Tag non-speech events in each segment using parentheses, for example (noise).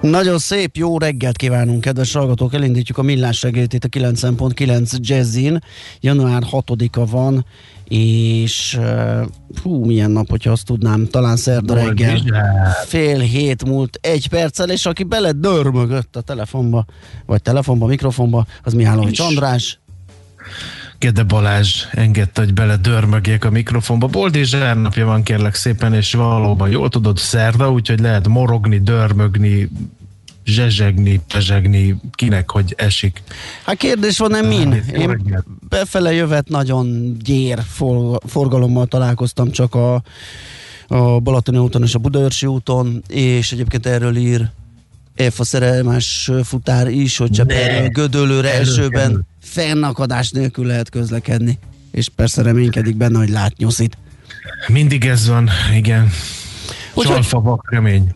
Nagyon szép, jó reggelt kívánunk, kedves hallgatók! Elindítjuk a millás reggelit itt a 9.9 Jazzin. Január 6-a van, és hú, milyen nap, hogyha azt tudnám, talán szerda reggel. Fél hét múlt egy perccel, és aki bele dörmögött a telefonba, vagy telefonba, mikrofonba, az Mihálovics András. Gede Balázs engedte, hogy bele dörmögjek a mikrofonba. Boldizsár napja van kérlek szépen, és valóban jól tudod, szerda, úgyhogy lehet morogni, dörmögni, zsezsegni, pezsegni, kinek hogy esik. Hát kérdés van, nem min? Én befele jövet nagyon gyér forgalommal találkoztam csak a, a Balatoni úton és a Budaörsi úton, és egyébként erről ír EFA szerelmes futár is, hogy csak erről Gödöllőre elsőben fennakadás nélkül lehet közlekedni. És persze reménykedik benne, hogy lát nyuszit. Mindig ez van, igen. Csalfa, vak, remény.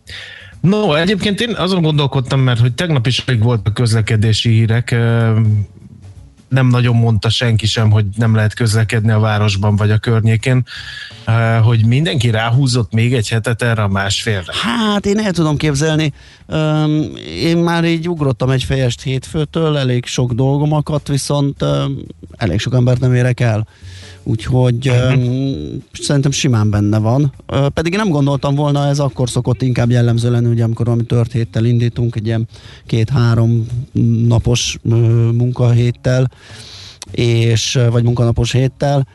No, egyébként én azon gondolkodtam, mert hogy tegnap is még voltak közlekedési hírek, nem nagyon mondta senki sem, hogy nem lehet közlekedni a városban vagy a környékén, hogy mindenki ráhúzott még egy hetet erre a másfélre. Hát én el tudom képzelni, én már így ugrottam egy fejest hétfőtől, elég sok dolgom akadt, viszont elég sok embert nem érek el úgyhogy uh-huh. szerintem simán benne van. Pedig nem gondoltam volna, ez akkor szokott inkább jellemző lenni, ugye amikor valami tört héttel indítunk, egy ilyen két-három napos munkahéttel, és, vagy munkanapos héttel,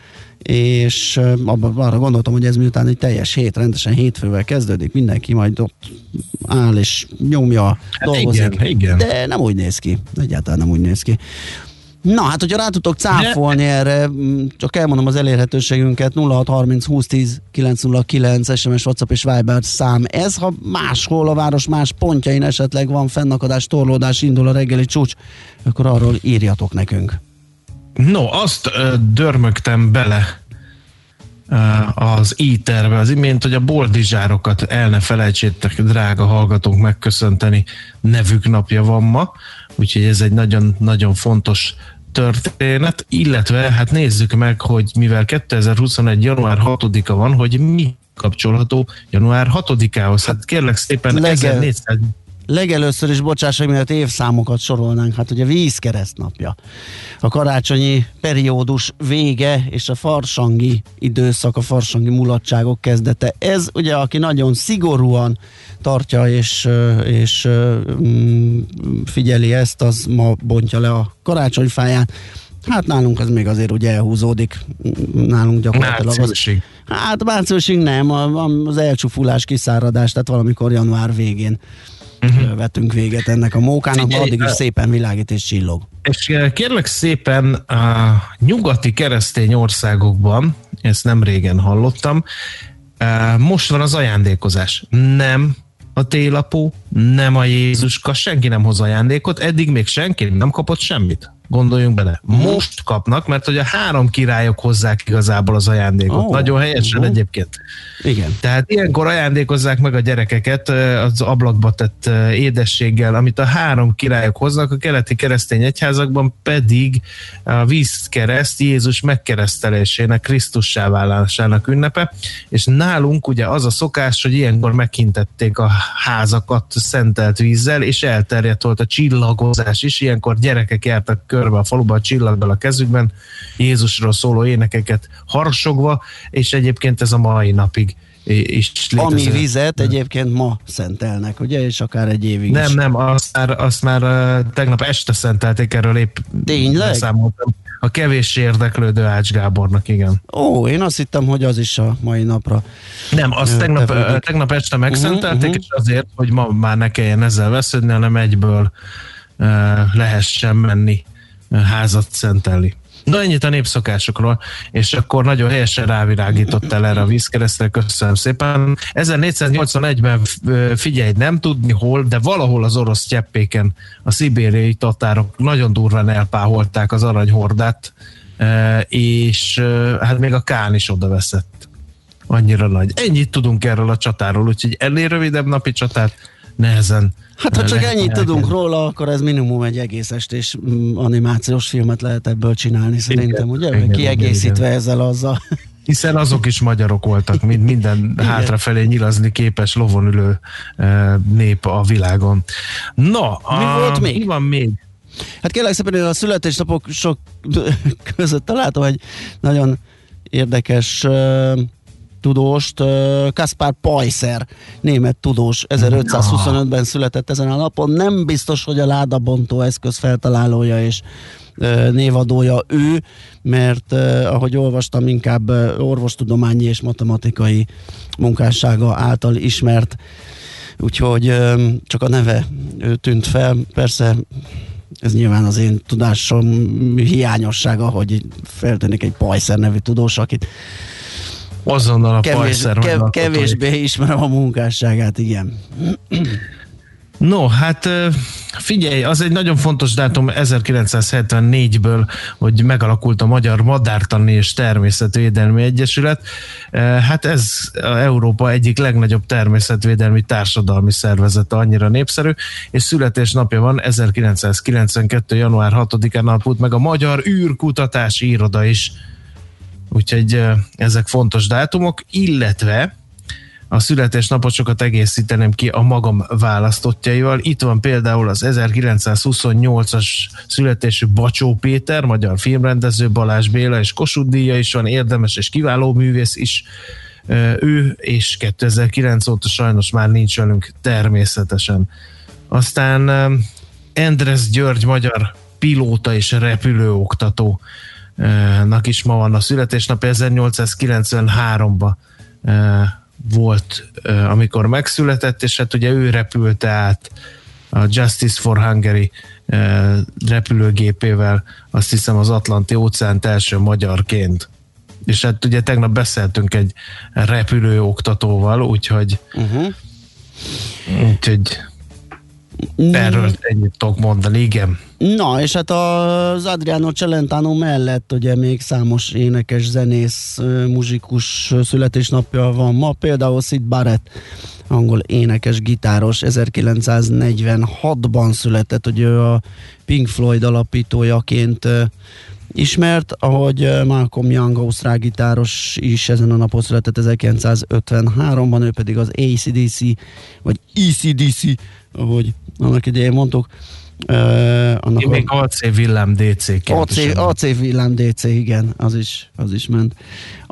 és abban arra gondoltam, hogy ez miután egy teljes hét, rendesen hétfővel kezdődik, mindenki majd ott áll és nyomja, hát dolgozik. Igen, igen. De nem úgy néz ki, egyáltalán nem úgy néz ki. Na, hát hogyha rá tudtok cáfolni De... erre, csak elmondom az elérhetőségünket, 0630 2010 909 SMS, WhatsApp és Viber szám. Ez, ha máshol a város más pontjain esetleg van fennakadás, torlódás, indul a reggeli csúcs, akkor arról írjatok nekünk. No, azt dörmögtem bele az íterbe az imént, hogy a boldizsárokat el ne felejtsétek, drága hallgatók, megköszönteni. Nevük napja van ma úgyhogy ez egy nagyon-nagyon fontos történet, illetve hát nézzük meg, hogy mivel 2021. január 6-a van, hogy mi kapcsolható január 6-ához. Hát kérlek szépen Legel. 1400 legelőször is, bocsáss, miatt évszámokat sorolnánk, hát ugye vízkeresztnapja, a karácsonyi periódus vége és a farsangi időszak, a farsangi mulatságok kezdete. Ez ugye, aki nagyon szigorúan tartja és, és mm, figyeli ezt, az ma bontja le a karácsonyfáját. Hát nálunk az még azért ugye elhúzódik. Nálunk gyakorlatilag Márciusig. az... Hát márciusig nem, az elcsúfulás, kiszáradás, tehát valamikor január végén uh-huh. vetünk véget ennek a mókának, Figyelj, addig is szépen világít és csillog. És kérlek szépen a nyugati keresztény országokban, ezt nem régen hallottam, most van az ajándékozás. Nem a télapó, nem a Jézuska, senki nem hoz ajándékot, eddig még senki nem kapott semmit. Gondoljunk bele. Most kapnak, mert hogy a három királyok hozzák igazából az ajándékot. Oh, Nagyon helyesen oh. egyébként. Igen. Tehát ilyenkor ajándékozzák meg a gyerekeket az ablakba tett édességgel, amit a három királyok hoznak, a keleti keresztény egyházakban pedig a vízkereszt Jézus megkeresztelésének, Krisztussá válásának ünnepe, és nálunk ugye az a szokás, hogy ilyenkor meghintették a házakat szentelt vízzel, és elterjedt volt a csillagozás is, ilyenkor gyerekek jártak körbe a faluba a csillaggal a kezükben, Jézusról szóló énekeket harsogva, és egyébként ez a mai napig is létezik. Ami vizet egyébként ma szentelnek, ugye, és akár egy évig Nem, is. nem, azt már, azt már tegnap este szentelték, erről épp Tényleg? Számoltam. A kevés érdeklődő Ács Gábornak, igen. Ó, én azt hittem, hogy az is a mai napra. Nem, azt tegnap, tevődik. tegnap este megszentelték, uh-huh, uh-huh. és azért, hogy ma már ne kelljen ezzel vesződni, hanem egyből uh, lehessen menni házat szentelni. Na ennyit a népszokásokról, és akkor nagyon helyesen rávirágított el erre a vízkeresztre, köszönöm szépen. 1481-ben figyelj, nem tudni hol, de valahol az orosz cseppéken a szibériai tatárok nagyon durván elpáholták az aranyhordát, és hát még a Kán is oda veszett. Annyira nagy. Ennyit tudunk erről a csatáról, úgyhogy ennél rövidebb napi csatát nehezen Hát ha csak ennyit tudunk róla, akkor ez minimum egy egész estés mm, animációs filmet lehet ebből csinálni szerintem, igen, ugye? Igen, Kiegészítve igen, ezzel azzal. (laughs) Hiszen azok is magyarok voltak, mint minden igen. hátrafelé nyilazni képes lovon ülő e, nép a világon. Na, mi a, volt még? Mi van még? Hát kérlek szépen, a születésnapok sok (laughs) között találtam egy nagyon érdekes tudóst, Kaspar Pajszer, német tudós, 1525-ben született ezen a napon. Nem biztos, hogy a ládabontó eszköz feltalálója és névadója ő, mert ahogy olvastam, inkább orvostudományi és matematikai munkássága által ismert, úgyhogy csak a neve tűnt fel. Persze ez nyilván az én tudásom hiányossága, hogy feltűnik egy Pajszer nevű tudós, akit Azonnal a Kevés, kev, Kevésbé ismerem a munkásságát, igen. No, hát figyelj, az egy nagyon fontos dátum 1974-ből, hogy megalakult a Magyar Madártani és Természetvédelmi Egyesület. Hát ez Európa egyik legnagyobb természetvédelmi társadalmi szervezete, annyira népszerű, és születésnapja van 1992. január 6-án alapult meg a Magyar űrkutatási iroda is Úgyhogy ezek fontos dátumok, illetve a születésnaposokat egészíteném ki a magam választottjaival. Itt van például az 1928-as születésű Bacsó Péter, magyar filmrendező, Balázs Béla és Kossuth díja is van, érdemes és kiváló művész is ő, és 2009 óta sajnos már nincs velünk természetesen. Aztán Endres György, magyar pilóta és repülőoktató nak is ma van a születésnap, 1893-ban volt, amikor megszületett, és hát ugye ő repült át a Justice for Hungary repülőgépével, azt hiszem az Atlanti óceánt első magyarként. És hát ugye tegnap beszéltünk egy repülő oktatóval, úgyhogy uh-huh. úgyhogy erről ennyit tudok mondani, igen. Na, és hát az Adriano Celentano mellett ugye még számos énekes, zenész, muzsikus születésnapja van ma, például Sid Barrett, angol énekes, gitáros, 1946-ban született, hogy ő a Pink Floyd alapítójaként ismert, ahogy Malcolm Young, ausztrál gitáros is ezen a napon született 1953-ban, ő pedig az ACDC, vagy ECDC, ahogy annak idején mondtuk, Uh, annak Én még AC Villám DC-ként AC, AC Villám DC, igen, az is, az is ment.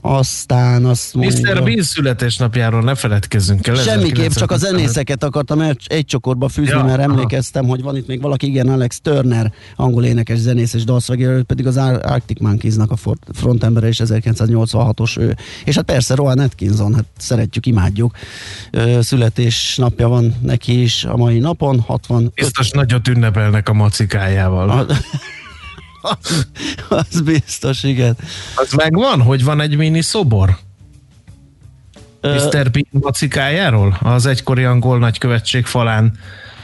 Aztán azt mondja... Mr. Bean születésnapjáról ne feledkezzünk el. Semmiképp, csak a zenészeket akartam egy, egy csokorba fűzni, ja, mert emlékeztem, aha. hogy van itt még valaki, igen, Alex Turner, angol énekes, zenész és dalszövegjelölt, pedig az Arctic Monkeysnak a frontembere és 1986-os ő. És hát persze Rowan Atkinson, hát szeretjük, imádjuk. Születésnapja van neki is a mai napon, 60. Biztos nagyot ünnepelnek a macikájával. A, az, (laughs) az biztos, igen. Az megvan, hogy van egy mini szobor? Mr. Bean macikájáról? Az egykori angol nagykövetség falán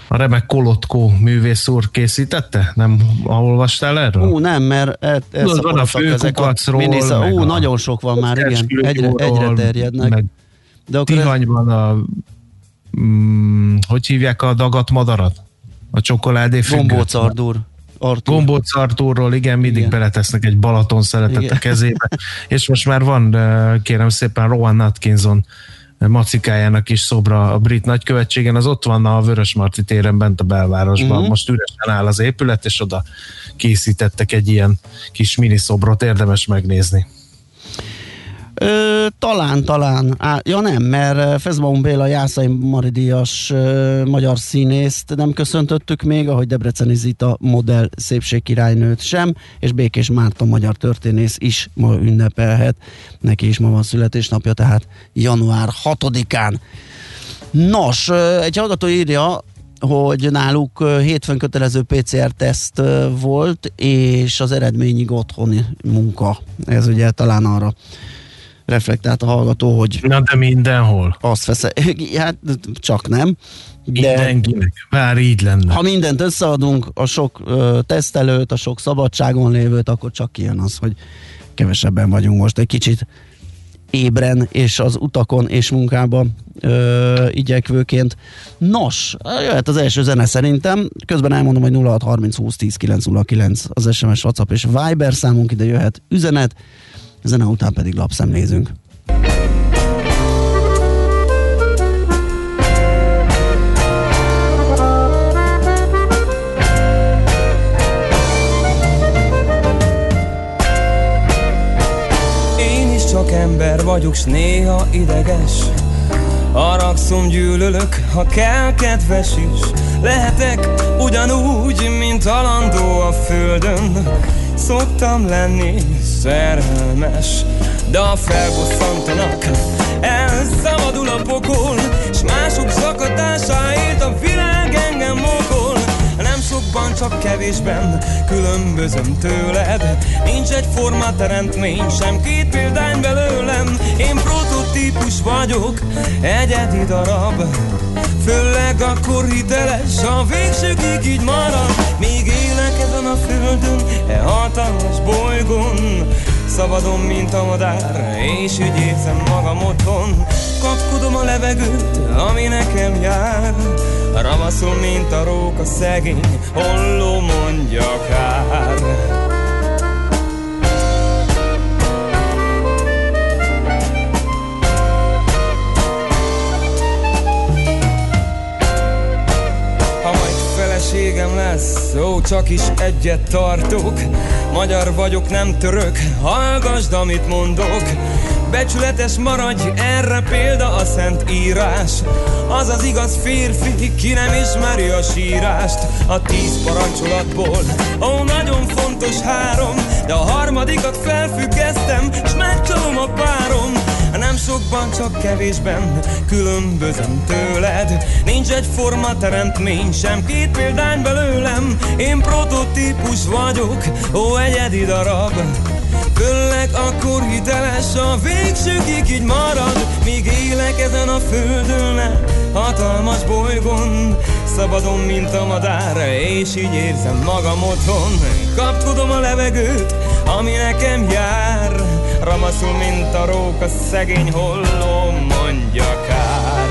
a remek Kolotkó művész úr készítette? Nem olvastál erről? Ú, nem, mert e, e van a főkukacról. Minisza, ú, a nagyon sok van már, igen. Egyre, egyre terjednek. Meg De akkor Tihanyban a mm, hogy hívják a dagat madarat? A csokoládé Gombóc Ardur. Artur. Gombóc Artúrról, igen, mindig igen. beletesznek egy Balaton szeretet igen. a kezébe. (laughs) És most már van, kérem szépen, Rowan Atkinson macikájának is szobra a brit nagykövetségen, az ott van a Vörösmarty téren bent a belvárosban, uh-huh. most üresen áll az épület, és oda készítettek egy ilyen kis miniszobrot, érdemes megnézni. Ö, talán, talán. Á, ja nem, mert Fezbaum Béla Jászai Maridias ö, magyar színészt nem köszöntöttük még, ahogy Debreceni Zita modell szépségkirálynőt sem, és Békés Márton magyar történész is ma ünnepelhet. Neki is ma van születésnapja, tehát január 6-án. Nos, egy hallgató írja, hogy náluk hétfőn kötelező PCR-teszt volt, és az eredményig otthoni munka. Ez ugye talán arra reflektált a hallgató, hogy... Na de mindenhol. Azt vesz, (laughs) hát csak nem. De Mindenkinek, már így lenne. Ha mindent összeadunk, a sok ö, tesztelőt, a sok szabadságon lévőt, akkor csak kijön az, hogy kevesebben vagyunk most egy kicsit ébren, és az utakon és munkában ö, igyekvőként. Nos, jöhet az első zene szerintem. Közben elmondom, hogy 0630 20 10 909 az SMS, WhatsApp és Viber számunk, ide jöhet üzenet zene után pedig lapszemlézünk. Én is csak ember vagyok, s néha ideges. Haragszom, gyűlölök, ha kell kedves is. Lehetek ugyanúgy, mint alandó a földön Szoktam lenni szerelmes De a felbosszantanak Elszabadul a pokol S mások zakatásáért a világ engem Nem sokban, csak kevésben különbözöm tőled. Nincs egy forma teremtmény, sem két példány belőlem. Én prototípus vagyok, egyedi darab. Főleg akkor hiteles, a végsőkig így marad. Még élek ezen a földön, e hatalmas bolygón. Szabadon, mint a madár, és úgy érzem magam otthon. Kapkodom a levegőt, ami nekem jár Ravaszol, mint a róka szegény, holló mondja kár feleségem lesz, ó, csak is egyet tartok. Magyar vagyok, nem török, hallgasd, amit mondok. Becsületes maradj, erre példa a szent írás. Az az igaz férfi, ki nem ismeri a sírást. A tíz parancsolatból, ó, nagyon fontos három De a harmadikat felfüggesztem, s megcsalom a párom nem sokban, csak kevésben. Különbözöm tőled. Nincs egy forma teremtmény, sem két példány belőlem. Én prototípus vagyok, ó egyedi darab. Főleg akkor hiteles a végsőkig így marad. Míg élek ezen a földön, hatalmas bolygón. Szabadon, mint a madár, és így érzem magam otthon. Kapkodom a levegőt, ami nekem jár Ramaszul, mint a róka, szegény holló, mondja kár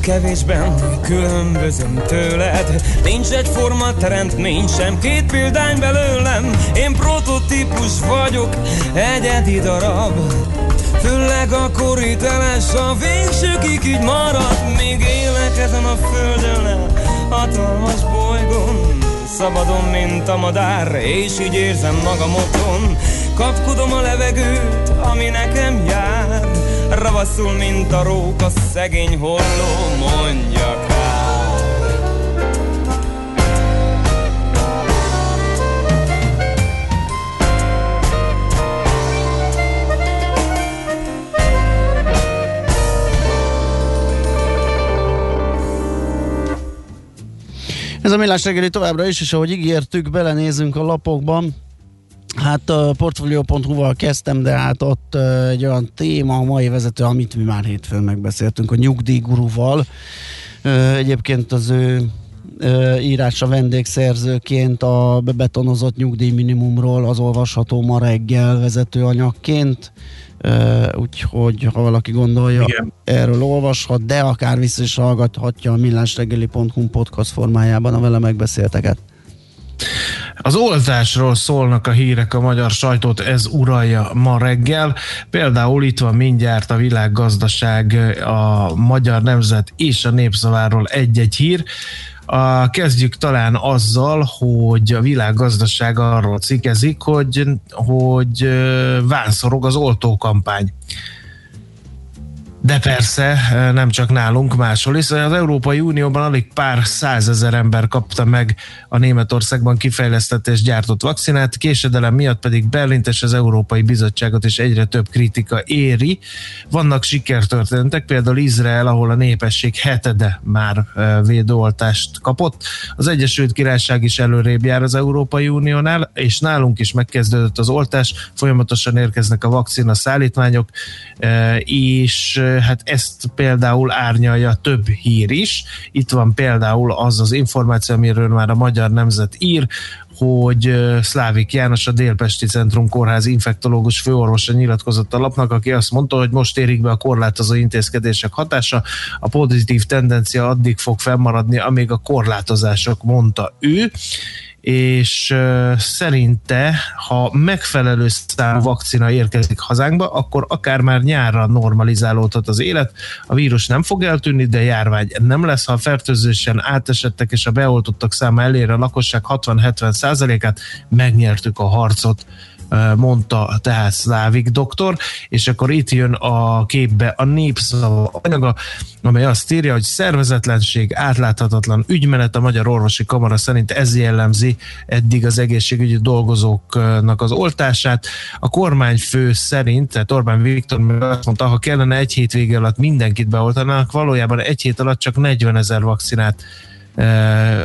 kevésben különbözöm tőled. Nincs egy forma teremtmény sem, két példány belőlem. Én prototípus vagyok, egyedi darab. Főleg a koriteles a végsőkig így marad. Még élek ezen a földön, hatalmas bolygón. Szabadon, mint a madár, és így érzem magam otthon. Kapkodom a levegőt, ami nekem jár Ravaszul, mint a róka, szegény holló, mondja kár Ez a millás reggeli továbbra is, és ahogy ígértük, belenézünk a lapokban. Hát portfolio.hu-val kezdtem, de hát ott egy olyan téma a mai vezető, amit mi már hétfőn megbeszéltünk a nyugdíjguruval. Egyébként az ő írása vendégszerzőként a bebetonozott nyugdíjminimumról az olvasható ma reggel vezetőanyagként úgyhogy ha valaki gondolja, Igen. erről olvashat, de akár vissza is hallgathatja a millásregeli.hu podcast formájában a vele megbeszélteket. Az oltásról szólnak a hírek a magyar sajtót, ez uralja ma reggel. Például itt van mindjárt a világgazdaság, a magyar nemzet és a népszaváról egy-egy hír. A, kezdjük talán azzal, hogy a világgazdaság arról cikkezik, hogy, hogy vánszorog az oltókampány. De persze, nem csak nálunk, máshol is. Az Európai Unióban alig pár százezer ember kapta meg a Németországban kifejlesztett és gyártott vakcinát, késedelem miatt pedig Berlint és az Európai Bizottságot is egyre több kritika éri. Vannak sikertörténetek, például Izrael, ahol a népesség hetede már védőoltást kapott. Az Egyesült Királyság is előrébb jár az Európai Uniónál, és nálunk is megkezdődött az oltás, folyamatosan érkeznek a vakcina szállítmányok, és hát ezt például árnyalja több hír is. Itt van például az az információ, amiről már a Magyar Nemzet ír, hogy Szlávik János, a Délpesti Centrum Kórház infektológus főorvosa nyilatkozott a lapnak, aki azt mondta, hogy most érik be a korlátozó intézkedések hatása, a pozitív tendencia addig fog fennmaradni, amíg a korlátozások, mondta ő és szerinte, ha megfelelő szám vakcina érkezik hazánkba, akkor akár már nyárra normalizálódhat az élet. A vírus nem fog eltűnni, de járvány nem lesz. Ha a fertőzésen átesettek és a beoltottak száma elér a lakosság 60-70 százalékát, megnyertük a harcot mondta tehát Szlávik doktor, és akkor itt jön a képbe a népszava anyaga, amely azt írja, hogy szervezetlenség, átláthatatlan ügymenet a Magyar Orvosi Kamara szerint ez jellemzi eddig az egészségügyi dolgozóknak az oltását. A kormányfő szerint, tehát Orbán Viktor azt mondta, ha kellene egy hét vége alatt mindenkit beoltanának, valójában egy hét alatt csak 40 ezer vakcinát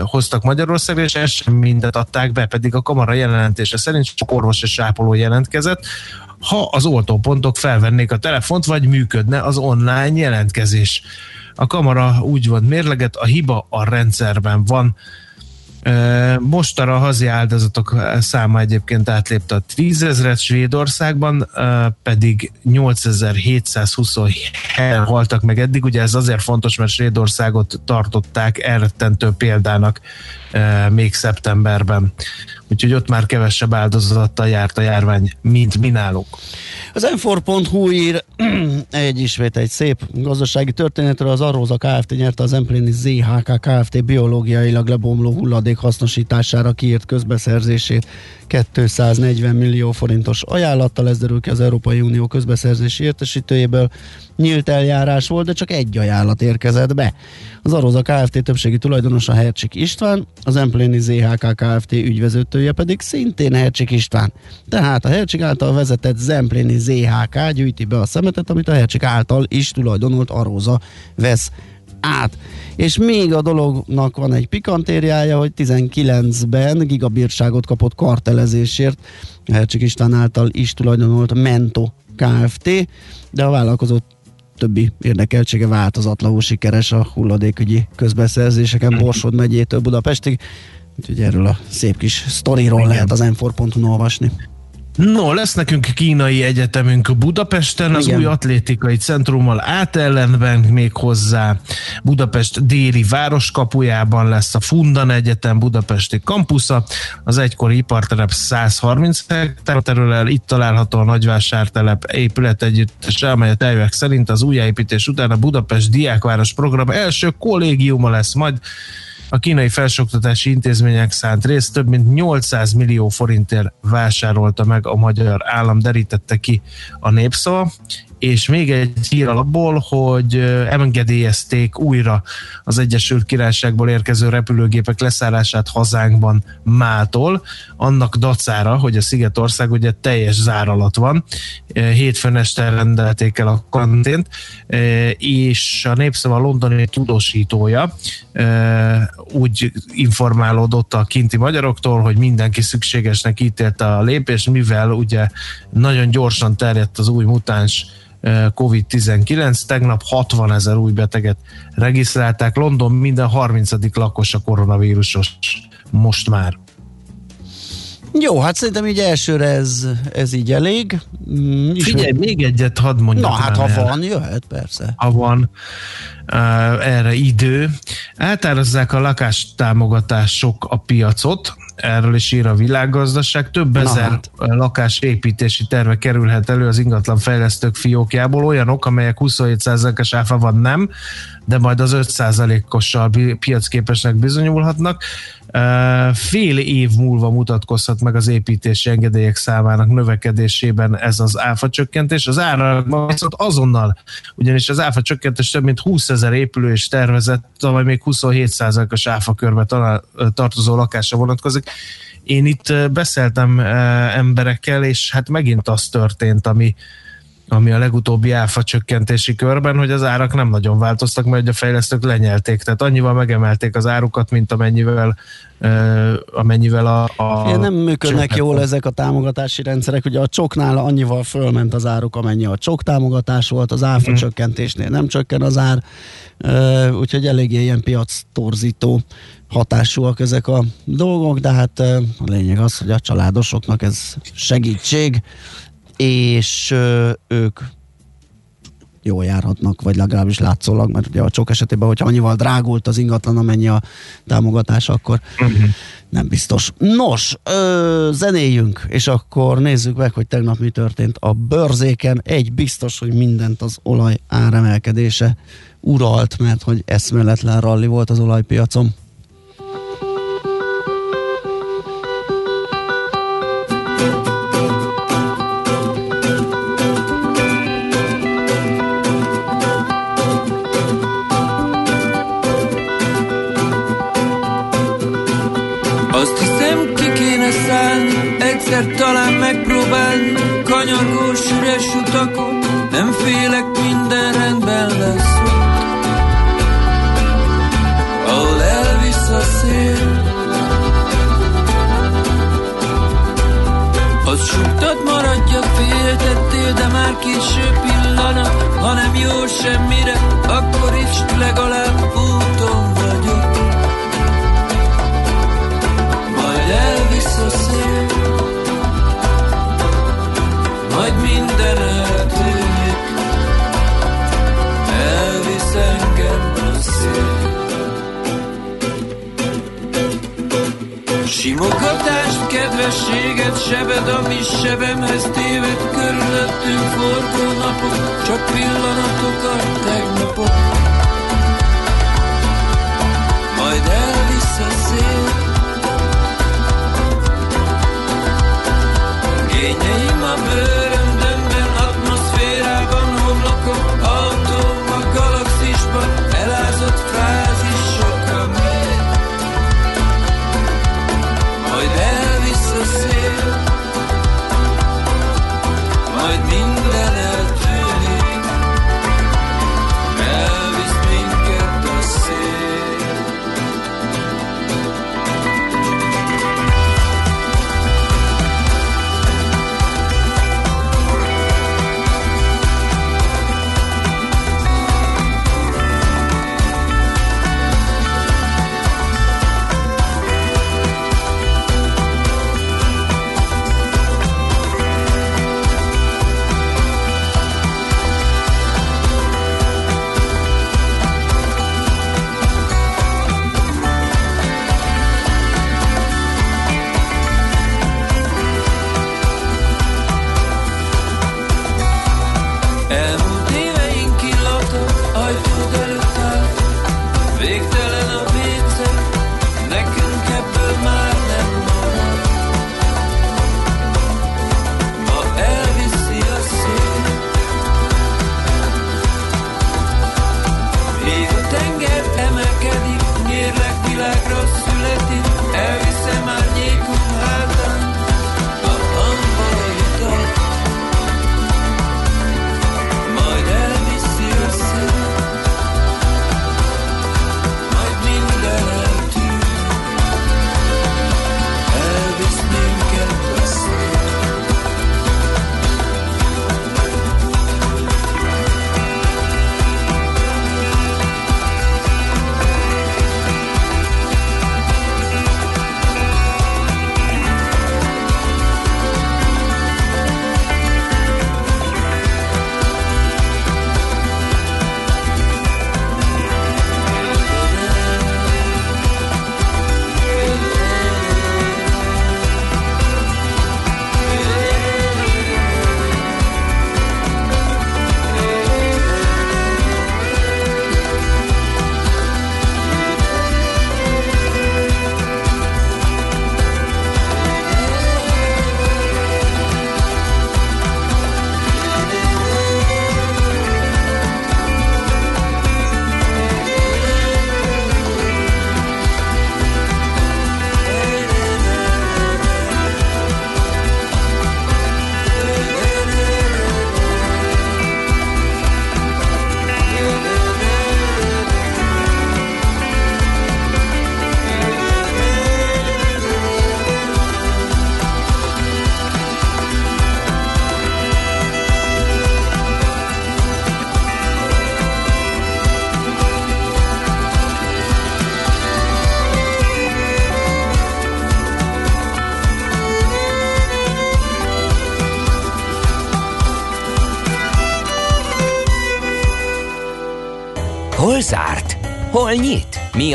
hoztak Magyarországra, és ezt sem mindet adták be, pedig a kamara jelentése szerint csak orvos és ápoló jelentkezett, ha az oltópontok felvennék a telefont, vagy működne az online jelentkezés. A kamara úgy van mérleget, a hiba a rendszerben van. Mostanra a hazi áldozatok száma egyébként átlépte a 10 ezeret Svédországban, pedig 8727 haltak meg eddig. Ugye ez azért fontos, mert Svédországot tartották elrettentő példának még szeptemberben. Úgyhogy ott már kevesebb áldozattal járt a járvány, mint mi nálunk. Az m4.hu ír (clears throat) egy ismét egy szép gazdasági történetről. Az Arróza Kft. nyerte az Empléni ZHK Kft. biológiailag lebomló hulladék hasznosítására kiírt közbeszerzését 240 millió forintos ajánlattal. Ez derül ki az Európai Unió közbeszerzési értesítőjéből. Nyílt eljárás volt, de csak egy ajánlat érkezett be. Az Aroza Kft. többségi tulajdonosa Hercsik István, az Empléni ZHK Kft. ügyvezetője pedig szintén Hercsik István. Tehát a Hercsik által vezetett Zempléni ZHK gyűjti be a szemetet, amit a Hercsik által is tulajdonolt Aroza vesz át. És még a dolognak van egy pikantériája, hogy 19-ben gigabírságot kapott kartelezésért Hercsik István által is tulajdonolt Mento Kft. De a vállalkozó többi érdekeltsége változatlanul sikeres a hulladékügyi közbeszerzéseken Borsod megyétől Budapestig. Úgyhogy erről a szép kis sztoriról lehet az m olvasni. No, lesz nekünk kínai egyetemünk Budapesten, az Igen. új atlétikai centrummal átellenben még hozzá. Budapest déli városkapujában lesz a Fundan Egyetem budapesti kampusza, az egykori ipartelep 130 hektár terülel, itt található a nagyvásártelep épület együttes, amely a tervek szerint az újjáépítés után a Budapest Diákváros program első kollégiuma lesz, majd a kínai felsőoktatási intézmények szánt részt több mint 800 millió forintért vásárolta meg a magyar állam, derítette ki a népszava. És még egy hír alapból, hogy engedélyezték újra az Egyesült Királyságból érkező repülőgépek leszállását hazánkban mától, annak dacára, hogy a Szigetország ugye teljes zár alatt van. Hétfőn este rendelték el a karantént, ö, és a Népszava londoni tudósítója úgy informálódott a kinti magyaroktól, hogy mindenki szükségesnek ítélte a lépést, mivel ugye nagyon gyorsan terjedt az új mutáns COVID-19, tegnap 60 ezer új beteget regisztrálták, London minden 30. lakos a koronavírusos most már. Jó, hát szerintem így elsőre ez, ez így elég. Mm, Figyelj, még egyet hadd mondjak. Na hát, ha el. van, jöhet persze. ha van uh, erre idő. Eltározzák a lakástámogatások a piacot, erről is ír a világgazdaság. Több Na ezer hát. lakásépítési terve kerülhet elő az ingatlan fejlesztők fiókjából, olyanok, amelyek 27%-es áfa van nem, de majd az 5%-ossal bi- piacképesnek bizonyulhatnak. Fél év múlva mutatkozhat meg az építési engedélyek számának növekedésében ez az áfa csökkentés. Az ára viszont azonnal, ugyanis az áfa csökkentés több mint 20 ezer épülő és tervezett, tavaly még 27%-os áfa körbe tartozó lakásra vonatkozik. Én itt beszéltem emberekkel, és hát megint az történt, ami, ami a legutóbbi áfa csökkentési körben, hogy az árak nem nagyon változtak, mert a fejlesztők lenyelték, tehát annyival megemelték az árukat, mint amennyivel, amennyivel a, a Ilyen nem működnek csökkent. jól ezek a támogatási rendszerek. Ugye a csoknál annyival fölment az áruk, amennyi a csok támogatás volt, az áfa Mhm. csökkentésnél nem csökken az ár, úgyhogy eléggé ilyen piac torzító hatásúak ezek a dolgok, de hát a lényeg az, hogy a családosoknak ez segítség, és ö, ők jól járhatnak, vagy legalábbis látszólag, mert ugye a csok esetében, hogyha annyival drágult az ingatlan, amennyi a támogatás, akkor uh-huh. nem biztos. Nos, ö, zenéljünk, és akkor nézzük meg, hogy tegnap mi történt a bőrzéken. Egy biztos, hogy mindent az olaj áremelkedése uralt, mert hogy eszméletlen ralli volt az olajpiacon. Egyszer talán megpróbálni Kanyargós üres utakon, nem félek, minden rendben lesz. Ahol elvisz a szél Az suktad maradja, féltettél, de már késő pillanat. Ha nem jó semmire, akkor is legalább Kedvességet, sebed, ami sebemhez téved, körülöttünk forgó napok, csak pillanatok a tegnapok. Majd elvisz a szél, Kényeim a bőröndömben,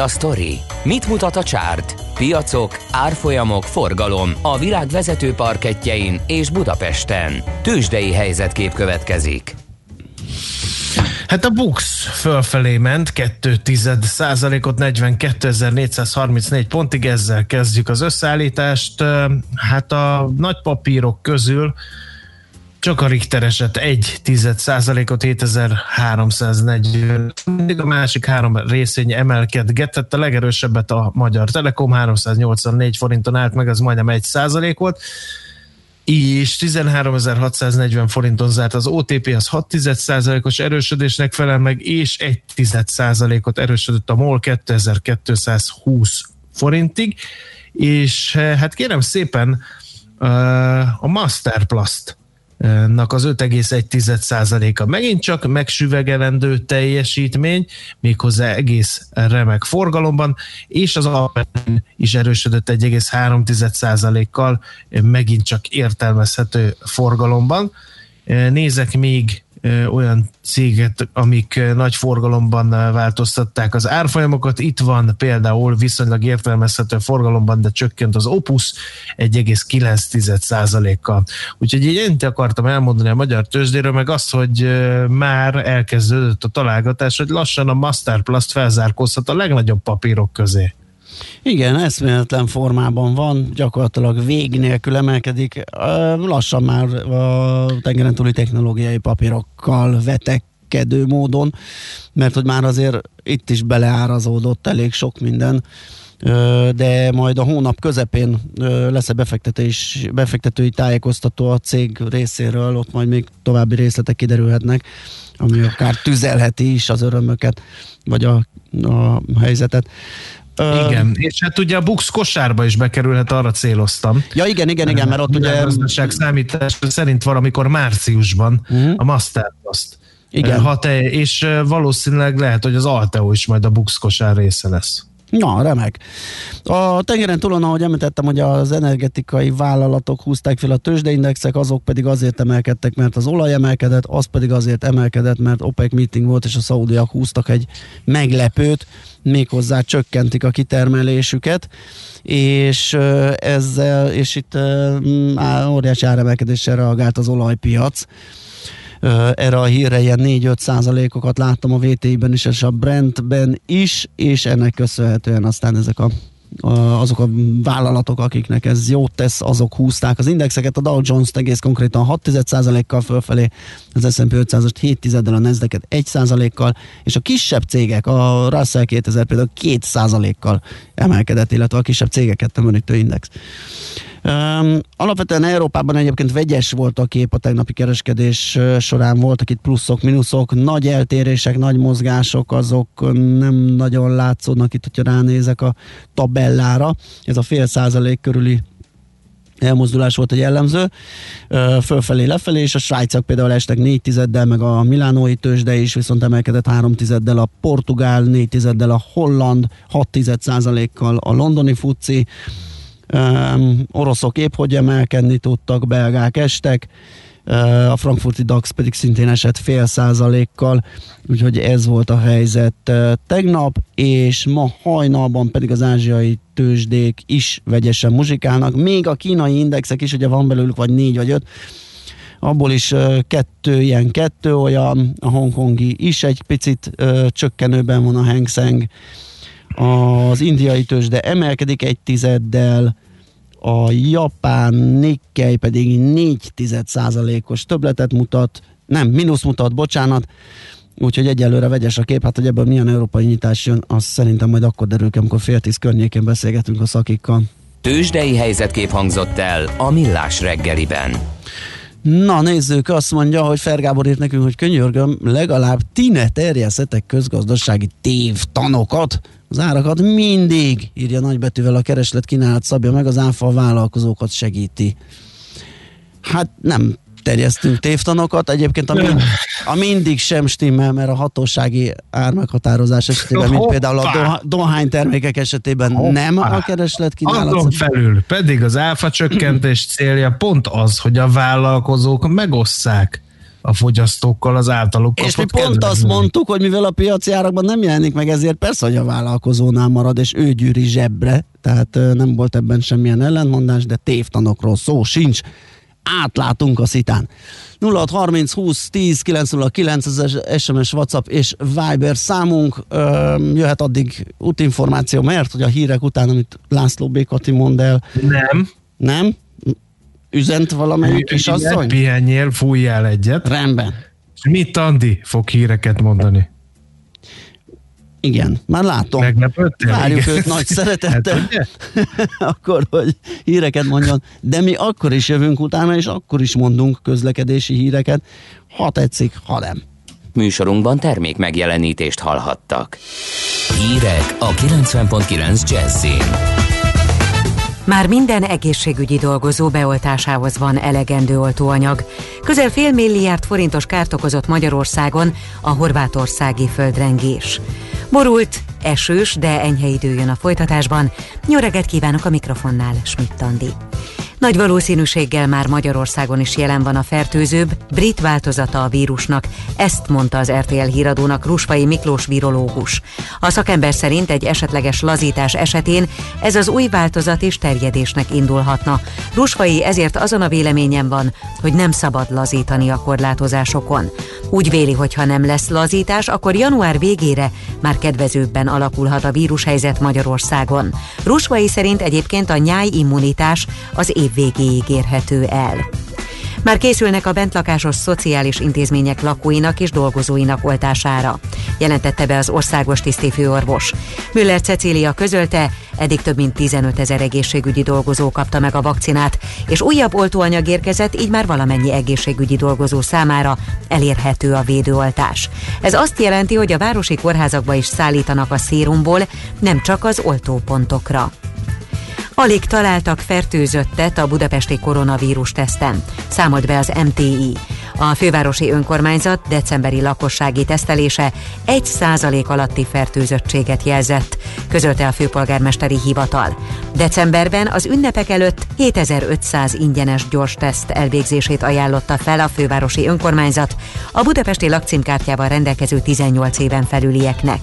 a sztori? Mit mutat a csárt? Piacok, árfolyamok, forgalom a világ vezető parketjein és Budapesten. Tősdei helyzetkép következik. Hát a Bux fölfelé ment 2 százalékot 42.434 pontig, ezzel kezdjük az összeállítást. Hát a nagy papírok közül csak a Richter eset 1 tized százalékot 7340. Mindig a másik három részény emelkedgetett, a legerősebbet a Magyar Telekom 384 forinton állt meg, az majdnem 1 százalék volt és 13.640 forinton zárt az OTP, az 6 os erősödésnek felel meg, és 1 ot erősödött a MOL 2220 forintig, és hát kérem szépen a Masterplast nak az 5,1%-a megint csak megsüvegelendő teljesítmény, méghozzá egész remek forgalomban, és az Alpen is erősödött 1,3%-kal, megint csak értelmezhető forgalomban. Nézek még olyan céget, amik nagy forgalomban változtatták az árfolyamokat. Itt van például viszonylag értelmezhető forgalomban, de csökkent az Opus 1,9%-kal. Úgyhogy így én akartam elmondani a magyar tőzsdéről, meg azt, hogy már elkezdődött a találgatás, hogy lassan a Masterplast felzárkózhat a legnagyobb papírok közé. Igen, eszméletlen formában van, gyakorlatilag vég nélkül emelkedik. Lassan már a tengeren túli technológiai papírokkal vetekedő módon, mert hogy már azért itt is beleárazódott elég sok minden de majd a hónap közepén lesz egy befektetés, befektetői tájékoztató a cég részéről, ott majd még további részletek kiderülhetnek, ami akár tüzelheti is az örömöket, vagy a, a helyzetet. Igen, és hát ugye a Bux kosárba is bekerülhet, arra céloztam. Ja igen, igen, igen, mert ott ugye... Gazdaság számítás szerint valamikor márciusban uh-huh. a Masterplast. Igen. Ha te, és valószínűleg lehet, hogy az Alteo is majd a Bux kosár része lesz. Na, remek. A tengeren túlon, ahogy említettem, hogy az energetikai vállalatok húzták fel a tőzsdeindexek, azok pedig azért emelkedtek, mert az olaj emelkedett, az pedig azért emelkedett, mert OPEC meeting volt, és a szaudiak húztak egy meglepőt, méghozzá csökkentik a kitermelésüket, és ezzel, és itt óriási áremelkedéssel reagált az olajpiac, erre a hírre ilyen 4-5 százalékokat láttam a VTI-ben is, és a Brentben is, és ennek köszönhetően aztán ezek a azok a vállalatok, akiknek ez jót tesz, azok húzták az indexeket, a Dow Jones egész konkrétan 6% kal fölfelé, az S&P 500 7 del a nasdaq 1 kal és a kisebb cégek, a Russell 2000 például 2% kal emelkedett, illetve a kisebb cégeket tömörítő index. Um, alapvetően Európában egyébként vegyes volt a kép a tegnapi kereskedés során, voltak itt pluszok, mínuszok, nagy eltérések, nagy mozgások, azok nem nagyon látszódnak itt, hogyha ránézek a tabellára. Ez a fél százalék körüli elmozdulás volt egy jellemző, fölfelé, lefelé, és a svájciak például estek 4 tizeddel, meg a milánói tőzsde is viszont emelkedett 3 tizeddel, a portugál 4 tizeddel, a holland 6 tized százalékkal, a londoni futci, Um, oroszok épp hogy emelkedni tudtak, belgák estek, a frankfurti DAX pedig szintén esett fél százalékkal, úgyhogy ez volt a helyzet tegnap, és ma hajnalban pedig az ázsiai tőzsdék is vegyesen muzsikálnak, még a kínai indexek is, ugye van belőlük vagy négy vagy öt, abból is kettő ilyen, kettő olyan, a hongkongi is egy picit uh, csökkenőben van a Hang az indiai tőzsde emelkedik egy tizeddel, a japán Nikkei pedig 4 os többletet mutat, nem, mínusz mutat, bocsánat, úgyhogy egyelőre vegyes a kép, hát hogy ebből milyen európai nyitás jön, az szerintem majd akkor derül ki, amikor fél tíz környékén beszélgetünk a szakikkal. Tőzsdei helyzetkép hangzott el a Millás reggeliben. Na nézzük, azt mondja, hogy Fergábor írt nekünk, hogy könyörgöm, legalább ti ne terjesztetek közgazdasági tévtanokat, az árakat mindig, írja nagybetűvel a kereslet kínálat szabja meg, az áfa a vállalkozókat segíti. Hát nem terjesztünk tévtanokat, egyébként a, mind, a mindig sem stimmel, mert a hatósági ármeghatározás esetében, mint például a dohány termékek esetében Hoppá. nem a kereslet kínálat. Azon felül pedig az áfa csökkentés célja pont az, hogy a vállalkozók megosszák a fogyasztókkal az általuk És mi pont azt mondtuk, hogy mivel a piaci árakban nem jelenik meg, ezért persze, hogy a vállalkozónál marad, és ő gyűri zsebre, tehát nem volt ebben semmilyen ellentmondás, de tévtanokról szó sincs. Átlátunk a szitán. 0630 20 10 909 az SMS, WhatsApp és Viber számunk. Ö, jöhet addig útinformáció, mert hogy a hírek után, amit László Békati mond el, Nem. nem? Üzent valamelyik kis Igen, asszony? Pihenjél, fújjál egyet. Rendben. Mit Andi fog híreket mondani? Igen, már látom. Meglepődtél? Várjuk Igen. őt nagy szeretettel, Hát, (laughs) akkor, hogy híreket mondjon, de mi akkor is jövünk utána, és akkor is mondunk közlekedési híreket, ha tetszik, ha nem. Műsorunkban termék megjelenítést hallhattak. Hírek a 90.9 Jazzin. Már minden egészségügyi dolgozó beoltásához van elegendő oltóanyag. Közel fél milliárd forintos kárt okozott Magyarországon a horvátországi földrengés. Borult, esős, de enyhe idő jön a folytatásban. Jó reggelt kívánok a mikrofonnál, Schmidt. Nagy valószínűséggel már Magyarországon is jelen van a fertőzőbb, brit változata a vírusnak, ezt mondta az RTL híradónak Rusfai Miklós virológus. A szakember szerint egy esetleges lazítás esetén ez az új változat is terjedésnek indulhatna. Rusfai ezért azon a véleményen van, hogy nem szabad lazítani a korlátozásokon. Úgy véli, hogy ha nem lesz lazítás, akkor január végére már kedvezőbben alakulhat a vírushelyzet Magyarországon. Rusvai szerint egyébként a nyájimmunitás az év végéig érhető el. Már készülnek a bentlakásos szociális intézmények lakóinak és dolgozóinak oltására, jelentette be az országos tisztifőorvos. Müller Cecília közölte, eddig több mint 15 ezer egészségügyi dolgozó kapta meg a vakcinát, és újabb oltóanyag érkezett, így már valamennyi egészségügyi dolgozó számára elérhető a védőoltás. Ez azt jelenti, hogy a városi kórházakba is szállítanak a szérumból, nem csak az oltópontokra. Alig találtak fertőzöttet a budapesti koronavírus teszten, számolt be az MTI. A fővárosi önkormányzat decemberi lakossági tesztelése 1% alatti fertőzöttséget jelzett, közölte a főpolgármesteri hivatal. Decemberben az ünnepek előtt 7500 ingyenes gyors teszt elvégzését ajánlotta fel a fővárosi önkormányzat a budapesti lakcímkártyával rendelkező 18 éven felülieknek.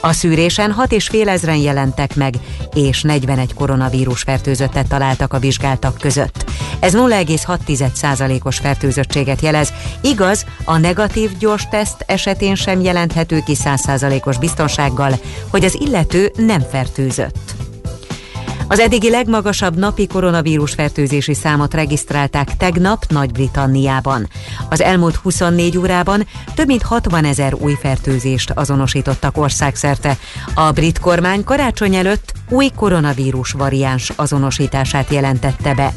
A szűrésen 6,5 ezren jelentek meg, és 41 koronavírus fertőzöttet találtak a vizsgáltak között. Ez 0,6%-os fertőzöttséget jelez, igaz, a negatív gyors teszt esetén sem jelenthető ki 100%-os biztonsággal, hogy az illető nem fertőzött. Az eddigi legmagasabb napi koronavírus fertőzési számot regisztrálták tegnap Nagy-Britanniában. Az elmúlt 24 órában több mint 60 ezer új fertőzést azonosítottak országszerte. A brit kormány karácsony előtt új koronavírus variáns azonosítását jelentette be.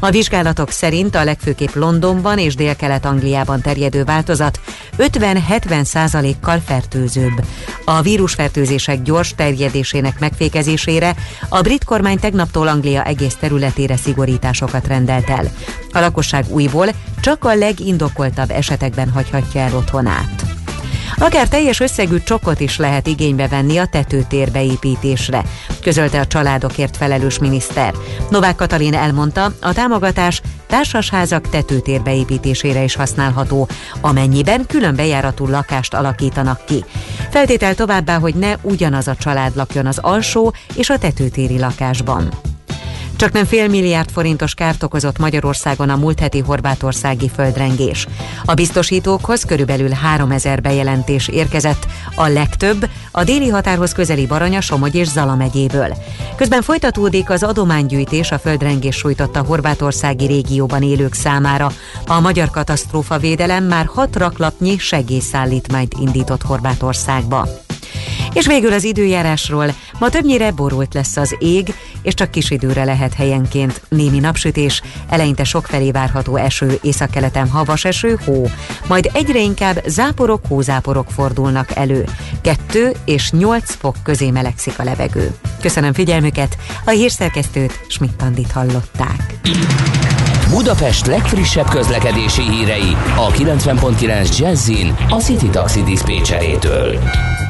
A vizsgálatok szerint a legfőképp Londonban és Dél-Kelet-Angliában terjedő változat 50-70 százalékkal fertőzőbb. A vírusfertőzések gyors terjedésének megfékezésére a brit kormány tegnaptól Anglia egész területére szigorításokat rendelt el. A lakosság újból csak a legindokoltabb esetekben hagyhatja el otthonát. Akár teljes összegű csokot is lehet igénybe venni a tetőtér beépítésre, közölte a családokért felelős miniszter. Novák Katalin elmondta, a támogatás társasházak tetőtér beépítésére is használható, amennyiben külön bejáratú lakást alakítanak ki. Feltétel továbbá, hogy ne ugyanaz a család lakjon az alsó és a tetőtéri lakásban. Csak nem fél milliárd forintos kárt okozott Magyarországon a múlt heti horvátországi földrengés. A biztosítókhoz körülbelül 3000 bejelentés érkezett, a legtöbb a déli határhoz közeli Baranya, Somogy és Zala megyéből. Közben folytatódik az adománygyűjtés a földrengés sújtotta horvátországi régióban élők számára. A Magyar Katasztrófa Védelem már hat raklapnyi segélyszállítmányt indított Horvátországba. És végül az időjárásról. Ma többnyire borult lesz az ég, és csak kis időre lehet helyenként némi napsütés, eleinte sokfelé várható eső, északkeleten havas eső, hó, majd egyre inkább záporok, hózáporok fordulnak elő. 2 és 8 fok közé melegszik a levegő. Köszönöm figyelmüket, a hírszerkesztőt Schmidt-Tandit hallották. Budapest legfrissebb közlekedési hírei a 90.9 Jazzin a City Taxi Dispécsejétől.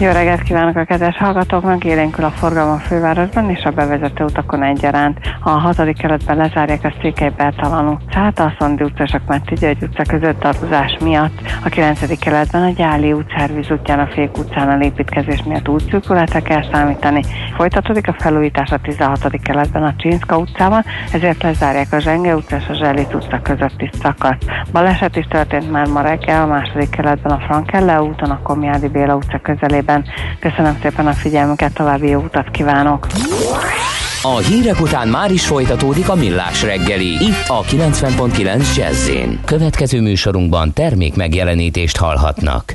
Jó reggelt kívánok a kedves hallgatóknak, élénkül a forgalom a fővárosban és a bevezető utakon egyaránt. A hatodik keletben lezárják a Székely Bertalan utcát, a Szondi utca és a Kmetti György utca között tartozás miatt. A 9. keletben a Gyáli utcárvíz útján a Fék utcán a építkezés miatt útszűkületre kell számítani. Folytatódik a felújítás a 16. keletben a Csinszka utcában, ezért lezárják a Zsenge utca és a Zselit utca közötti szakasz. Baleset is történt már ma reggel a második keletben a Frankelle úton, a Komjádi Béla utca közelében. Köszönöm szépen a figyelmüket, további jó utat kívánok! A hírek után már is folytatódik a millás reggeli, itt a 90.9 jazz Következő műsorunkban termék megjelenítést hallhatnak.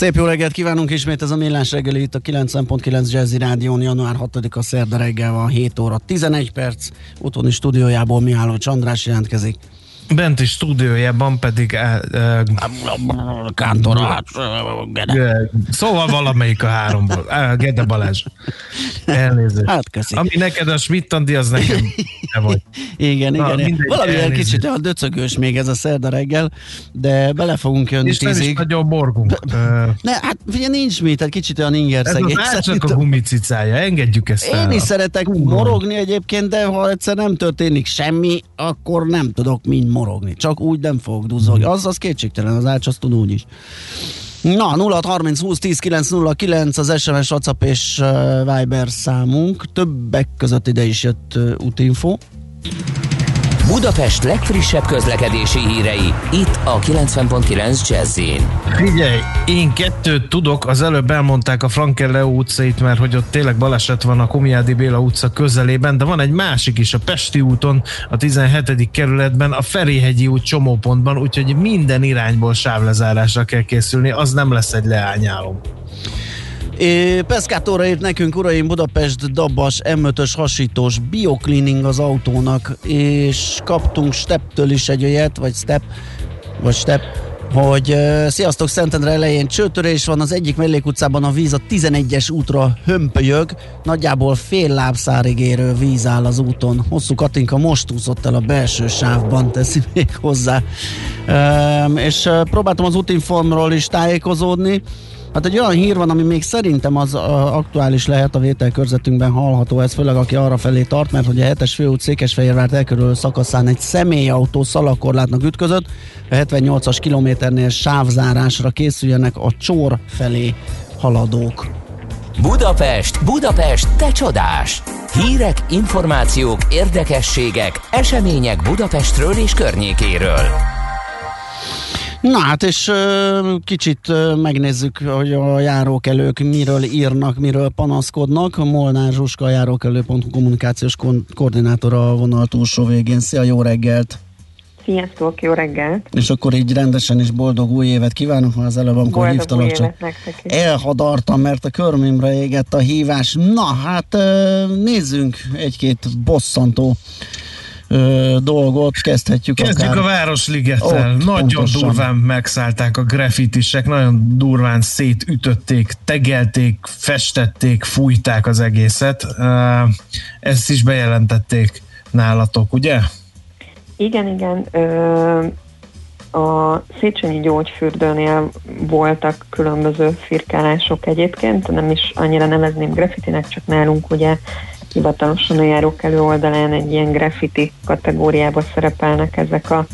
Szép jó reggelt kívánunk ismét, ez a Millás reggeli itt a 90.9 Jazzy Rádión, január 6-a szerda reggel van 7 óra 11 perc, otthoni stúdiójából Mihály Csandrás jelentkezik. Benti stúdiójában pedig e, szóval valamelyik a háromból. Gede Balázs. Elnézést. Hát köszi. Ami neked a Schmidt-Andi, az nekem te vagy. Igen, Na, igen. Valamilyen kicsit olyan döcögős még ez a szerda reggel, de bele fogunk jönni És tízig. nagyon morgunk. Ne, hát ugye nincs mit, tehát kicsit olyan inger Ez szegény. az csak a gumicicája, engedjük ezt el. Én is szeretek morogni egyébként, de ha egyszer nem történik semmi, akkor nem tudok mind morogni. Csak úgy nem fogok duzzogni. Az, az kétségtelen, az ács azt tud úgy is. Na, 0 30 20 10 909 az SMS, WhatsApp és uh, Viber számunk. Többek között ide is jött uh. Budapest legfrissebb közlekedési hírei, itt a 90.9 jazz Figyelj, én kettőt tudok, az előbb elmondták a Frankel utcait, mert hogy ott tényleg baleset van a Komiádi Béla utca közelében, de van egy másik is a Pesti úton, a 17. kerületben, a Ferihegyi út csomópontban, úgyhogy minden irányból sávlezárásra kell készülni, az nem lesz egy leányálom. É, Peszkátorra írt nekünk, uraim, Budapest Dabas M5-ös hasítós biocleaning az autónak, és kaptunk Steptől is egy olyat, vagy Step, vagy Step, hogy uh, sziasztok, Szentendre elején csőtörés van, az egyik mellékutcában a víz a 11-es útra hömpölyög, nagyjából fél lábszárig érő víz áll az úton. Hosszú Katinka most úszott el a belső sávban, teszi még hozzá. Um, és uh, próbáltam az útinformról is tájékozódni, Hát egy olyan hír van, ami még szerintem az uh, aktuális lehet a vételkörzetünkben hallható, ez főleg aki arra felé tart, mert hogy a 7-es főút Székesfehérvárt elkörülő szakaszán egy személyautó szalakorlátnak ütközött, a 78-as kilométernél sávzárásra készüljenek a csor felé haladók. Budapest, Budapest, te csodás! Hírek, információk, érdekességek, események Budapestről és környékéről. Na hát, és kicsit megnézzük, hogy a járókelők miről írnak, miről panaszkodnak. Molnár Zsuska, a járókelő.hu kommunikációs koordinátora a vonal túlsó végén. Szia, jó reggelt! Sziasztok, jó reggelt! És akkor így rendesen is boldog új évet kívánok, mert az előbb, amikor Boldog hívtalak, csak elhadartam, mert a körmimre égett a hívás. Na, hát nézzünk egy-két bosszantó ö, dolgot, kezdhetjük Kezdjük akár. a Városligettel. Ott, nagyon pontosan. durván megszállták a grafitisek, nagyon durván szétütötték, tegelték, festették, fújták az egészet. Ezt is bejelentették nálatok, ugye? Igen, igen. Ö, a Széchenyi gyógyfürdőnél voltak különböző firkálások egyébként, nem is annyira nevezném graffitinek, csak nálunk ugye hivatalosan a járókelő oldalán egy ilyen graffiti kategóriába szerepelnek ezek a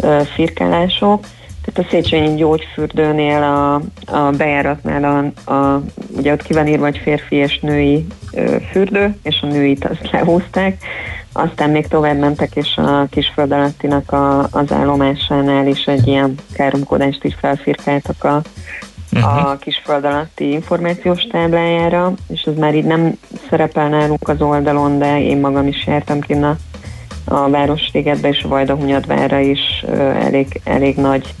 ö, firkálások. Tehát a Széchenyi gyógyfürdőnél a, a bejáratnál a, a, ugye ott ki van írva, hogy férfi és női ö, fürdő, és a nőit azt lehúzták. Aztán még tovább mentek, és a kisföld alattinak a, az állomásánál is egy ilyen káromkodást is felfirkáltak a, uh-huh. a kisföld alatti információs táblájára, és ez már így nem szerepel nálunk az oldalon, de én magam is jártam ki a, a Városligetbe és a Vajdahunyadvárra is elég, elég nagy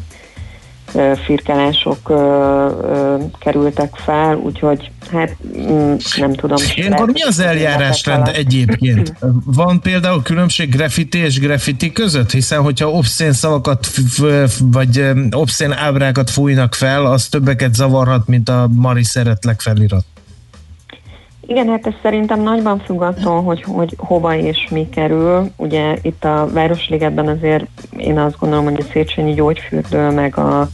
firkálások kerültek fel, úgyhogy hát mm, nem tudom. Ilyenkor mi az eljárásrend egyébként? (clears throat) Van például különbség graffiti és graffiti között? Hiszen, hogyha obszén szavakat vagy obszén ábrákat fújnak fel, az többeket zavarhat, mint a Mari szeretlek felirat. Igen, hát ez szerintem nagyban függ attól, hogy, hogy hova és mi kerül. Ugye itt a Városligetben azért én azt gondolom, hogy a Széchenyi gyógyfürdő, meg a,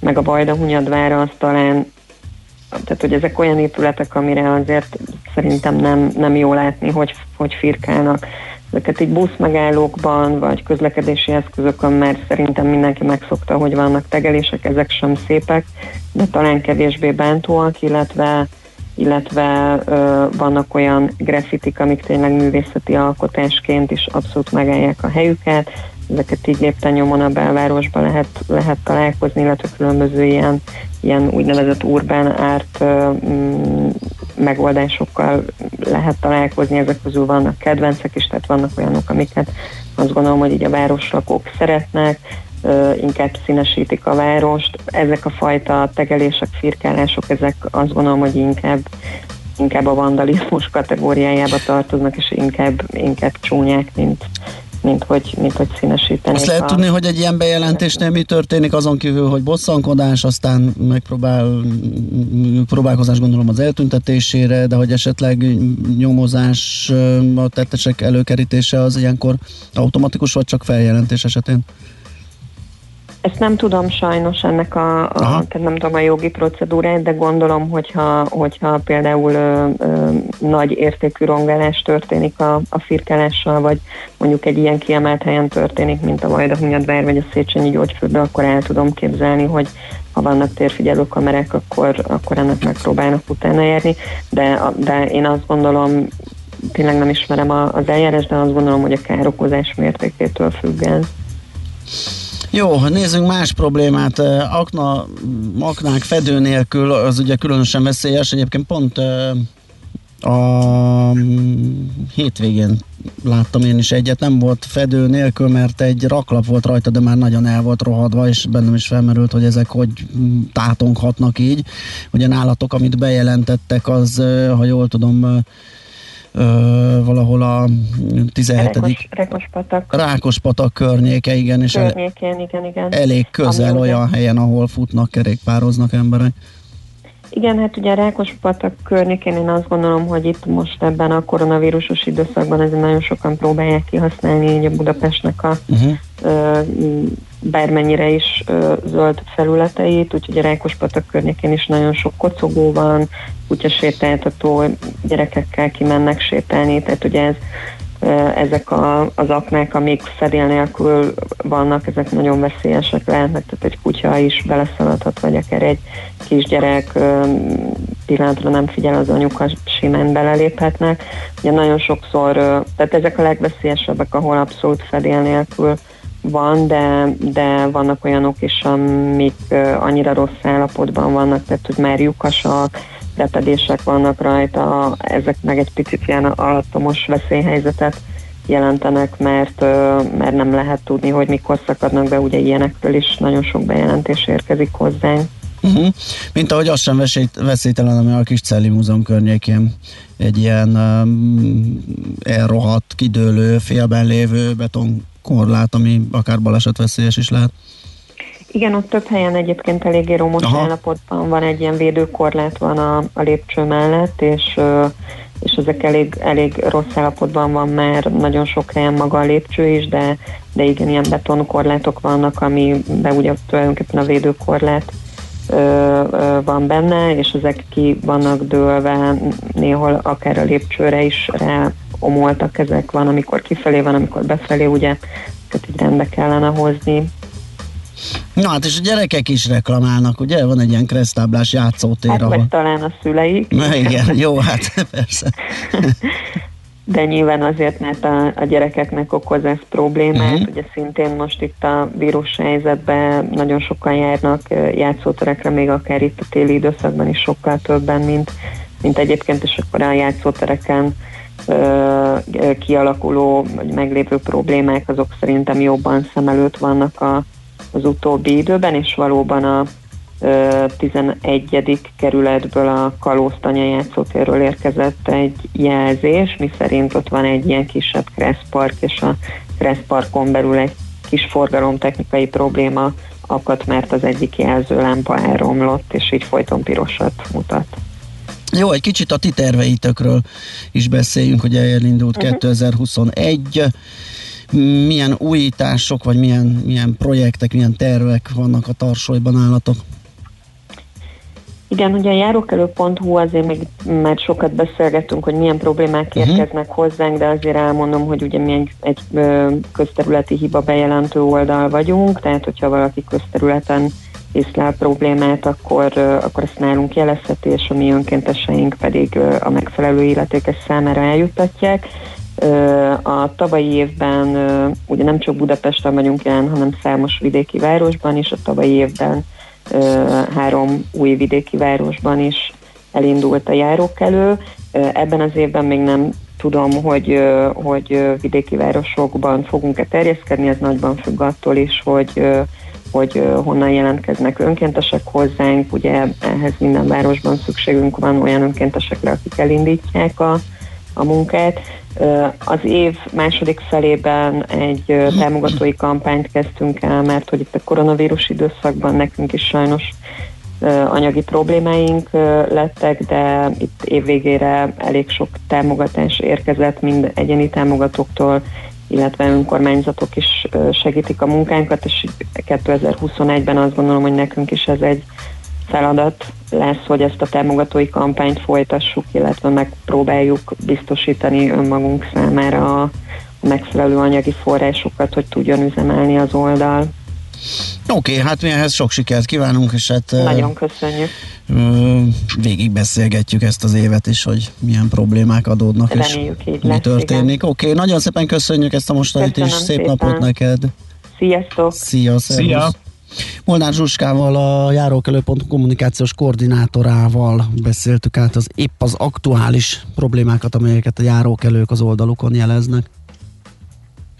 meg a Bajdahunyadvára az talán tehát, hogy ezek olyan épületek, amire azért szerintem nem, nem jó látni, hogy, hogy firkálnak. Ezeket így buszmegállókban, vagy közlekedési eszközökön már szerintem mindenki megszokta, hogy vannak tegelések, ezek sem szépek, de talán kevésbé bántóak, illetve illetve ö, vannak olyan graffitik, amik tényleg művészeti alkotásként is abszolút megállják a helyüket. Ezeket így lépten a belvárosban lehet, lehet találkozni, illetve különböző ilyen, ilyen úgynevezett urbán árt mm, megoldásokkal lehet találkozni. Ezek közül vannak kedvencek is, tehát vannak olyanok, amiket azt gondolom, hogy így a városlakók szeretnek, inkább színesítik a várost. Ezek a fajta tegelések, firkálások, ezek azt gondolom, hogy inkább inkább a vandalizmus kategóriájába tartoznak, és inkább, inkább csúnyák, mint, mint hogy, mint hogy színesíteni. Azt lehet tudni, hogy egy ilyen bejelentésnél mi történik azon kívül, hogy bosszankodás, aztán megpróbál próbálkozás gondolom az eltüntetésére, de hogy esetleg nyomozás, a tettesek előkerítése az ilyenkor automatikus, vagy csak feljelentés esetén? Ezt nem tudom sajnos ennek a, a tehát nem tudom a jogi procedúrát, de gondolom, hogyha, hogyha például ö, ö, nagy értékű rongálás történik a, a firkálással, vagy mondjuk egy ilyen kiemelt helyen történik, mint a Vajdahunyadvár vagy a Széchenyi gyógyfürdő, akkor el tudom képzelni, hogy ha vannak térfigyelő kamerák, akkor, akkor ennek megpróbálnak utána járni, de, de én azt gondolom, tényleg nem ismerem az eljárás, de azt gondolom, hogy a károkozás mértékétől függ ez. Jó, nézzünk más problémát. Akna, aknák fedő nélkül az ugye különösen veszélyes. Egyébként pont a hétvégén láttam én is egyet, nem volt fedő nélkül, mert egy raklap volt rajta, de már nagyon el volt rohadva, és bennem is felmerült, hogy ezek hogy tátonkhatnak így. Ugye nálatok, amit bejelentettek, az, ha jól tudom, valahol a 17. Rákos, Rákospatak. Rákospatak környéke, igen, és Környékén, igen, igen. elég közel Ami olyan ugye- helyen, ahol futnak, kerékpároznak emberek. Igen, hát ugye a Rákospatak környékén én azt gondolom, hogy itt most ebben a koronavírusos időszakban ezért nagyon sokan próbálják kihasználni így a Budapestnek a Uh-huh. Bármennyire is ö, zöld felületeit, úgyhogy a Rákospatak környékén is nagyon sok kocogó van, kutyasétáltató, gyerekekkel kimennek sétálni, tehát ugye ez, ö, ezek a, az aknák, amik fedél nélkül vannak, ezek nagyon veszélyesek lehetnek, tehát egy kutya is beleszaladhat, vagy akár egy kisgyerek ö, pillanatra nem figyel az anyuka, simán beleléphetnek. Ugye nagyon sokszor, tehát ezek a legveszélyesebbek, ahol abszolút fedél nélkül van, de, de vannak olyanok is, amik annyira rossz állapotban vannak, tehát hogy már lyukasak, repedések vannak rajta, ezek meg egy picit ilyen alattomos veszélyhelyzetet jelentenek, mert, mert nem lehet tudni, hogy mikor szakadnak be, ugye ilyenekről is nagyon sok bejelentés érkezik hozzánk. Uh-huh. Mint ahogy az sem veszély, veszélytelen, ami a kis Celli Múzeum környékén egy ilyen um, elrohadt, kidőlő, félben lévő betonkorlát, ami akár balesetveszélyes is lehet. Igen, ott több helyen egyébként eléggé romos Aha. állapotban van, egy ilyen védőkorlát van a, a lépcső mellett, és, és ezek elég, elég rossz állapotban van már nagyon sok helyen maga a lépcső is, de, de igen, ilyen betonkorlátok vannak, amiben ugye tulajdonképpen a védőkorlát ö, ö, van benne, és ezek ki vannak dőlve, néhol akár a lépcsőre is rá omoltak ezek, van, amikor kifelé van, amikor befelé, ugye, tehát így rendbe kellene hozni. Na hát és a gyerekek is reklamálnak, ugye? Van egy ilyen kresztáblás játszótér, Hát vagy talán a szüleik. Na igen, jó, hát persze. (laughs) De nyilván azért, mert a, a gyerekeknek okoz ez problémát. Uh-huh. Ugye szintén most itt a vírus helyzetben nagyon sokan járnak játszóterekre, még akár itt a téli időszakban is sokkal többen, mint, mint egyébként, és akkor a játszótereken kialakuló, vagy meglévő problémák, azok szerintem jobban szem előtt vannak a, az utóbbi időben, és valóban a ö, 11. kerületből a Kalóztanya játszótérről érkezett egy jelzés, mi szerint ott van egy ilyen kisebb kresszpark, és a kresszparkon belül egy kis forgalomtechnikai probléma akadt, mert az egyik jelzőlámpa elromlott, és így folyton pirosat mutat. Jó, egy kicsit a ti terveitökről is beszéljünk, hogy elindult uh-huh. 2021. Milyen újítások, vagy milyen, milyen projektek, milyen tervek vannak a tarsolyban állatok? Igen, ugye a járókelő.hu azért még már sokat beszélgettünk, hogy milyen problémák Mhm. érkeznek hozzánk, de azért elmondom, hogy ugye mi egy, egy közterületi hiba bejelentő oldal vagyunk, tehát hogyha valaki közterületen észlel problémát, akkor, akkor ezt nálunk jelezheti, és a mi önkénteseink pedig a megfelelő illetékes számára eljuttatják. A tavalyi évben ugye nem csak Budapesten vagyunk jelen, hanem számos vidéki városban is, a tavalyi évben három új vidéki városban is elindult a járókelő. Ebben az évben még nem tudom, hogy, hogy vidéki városokban fogunk-e terjeszkedni, ez nagyban függ attól is, hogy hogy honnan jelentkeznek önkéntesek hozzánk, ugye ehhez minden városban szükségünk van olyan önkéntesekre, akik elindítják a, a munkát. Az év második felében egy támogatói kampányt kezdtünk el, mert hogy itt a koronavírus időszakban nekünk is sajnos anyagi problémáink lettek, de itt évvégére elég sok támogatás érkezett, mind egyéni támogatóktól, illetve önkormányzatok is segítik a munkánkat, és így 2021-ben azt gondolom, hogy nekünk is ez egy feladat lesz, hogy ezt a támogatói kampányt folytassuk, illetve megpróbáljuk biztosítani önmagunk számára a megfelelő anyagi forrásokat, hogy tudjon üzemelni az oldal. Oké, okay, hát mi ehhez sok sikert kívánunk, és hát Nagyon köszönjük. végig beszélgetjük ezt az évet is, hogy milyen problémák adódnak, Reméljük, így és mi lesz, történik. Oké, okay, nagyon szépen köszönjük ezt a mostanit, és Köszönöm szép szépen. napot neked. Sziasztok! Szia, szervusz. Szia. Molnár Zsuskával, a járókelő.hu kommunikációs koordinátorával beszéltük át az épp az aktuális problémákat, amelyeket a járókelők az oldalukon jeleznek.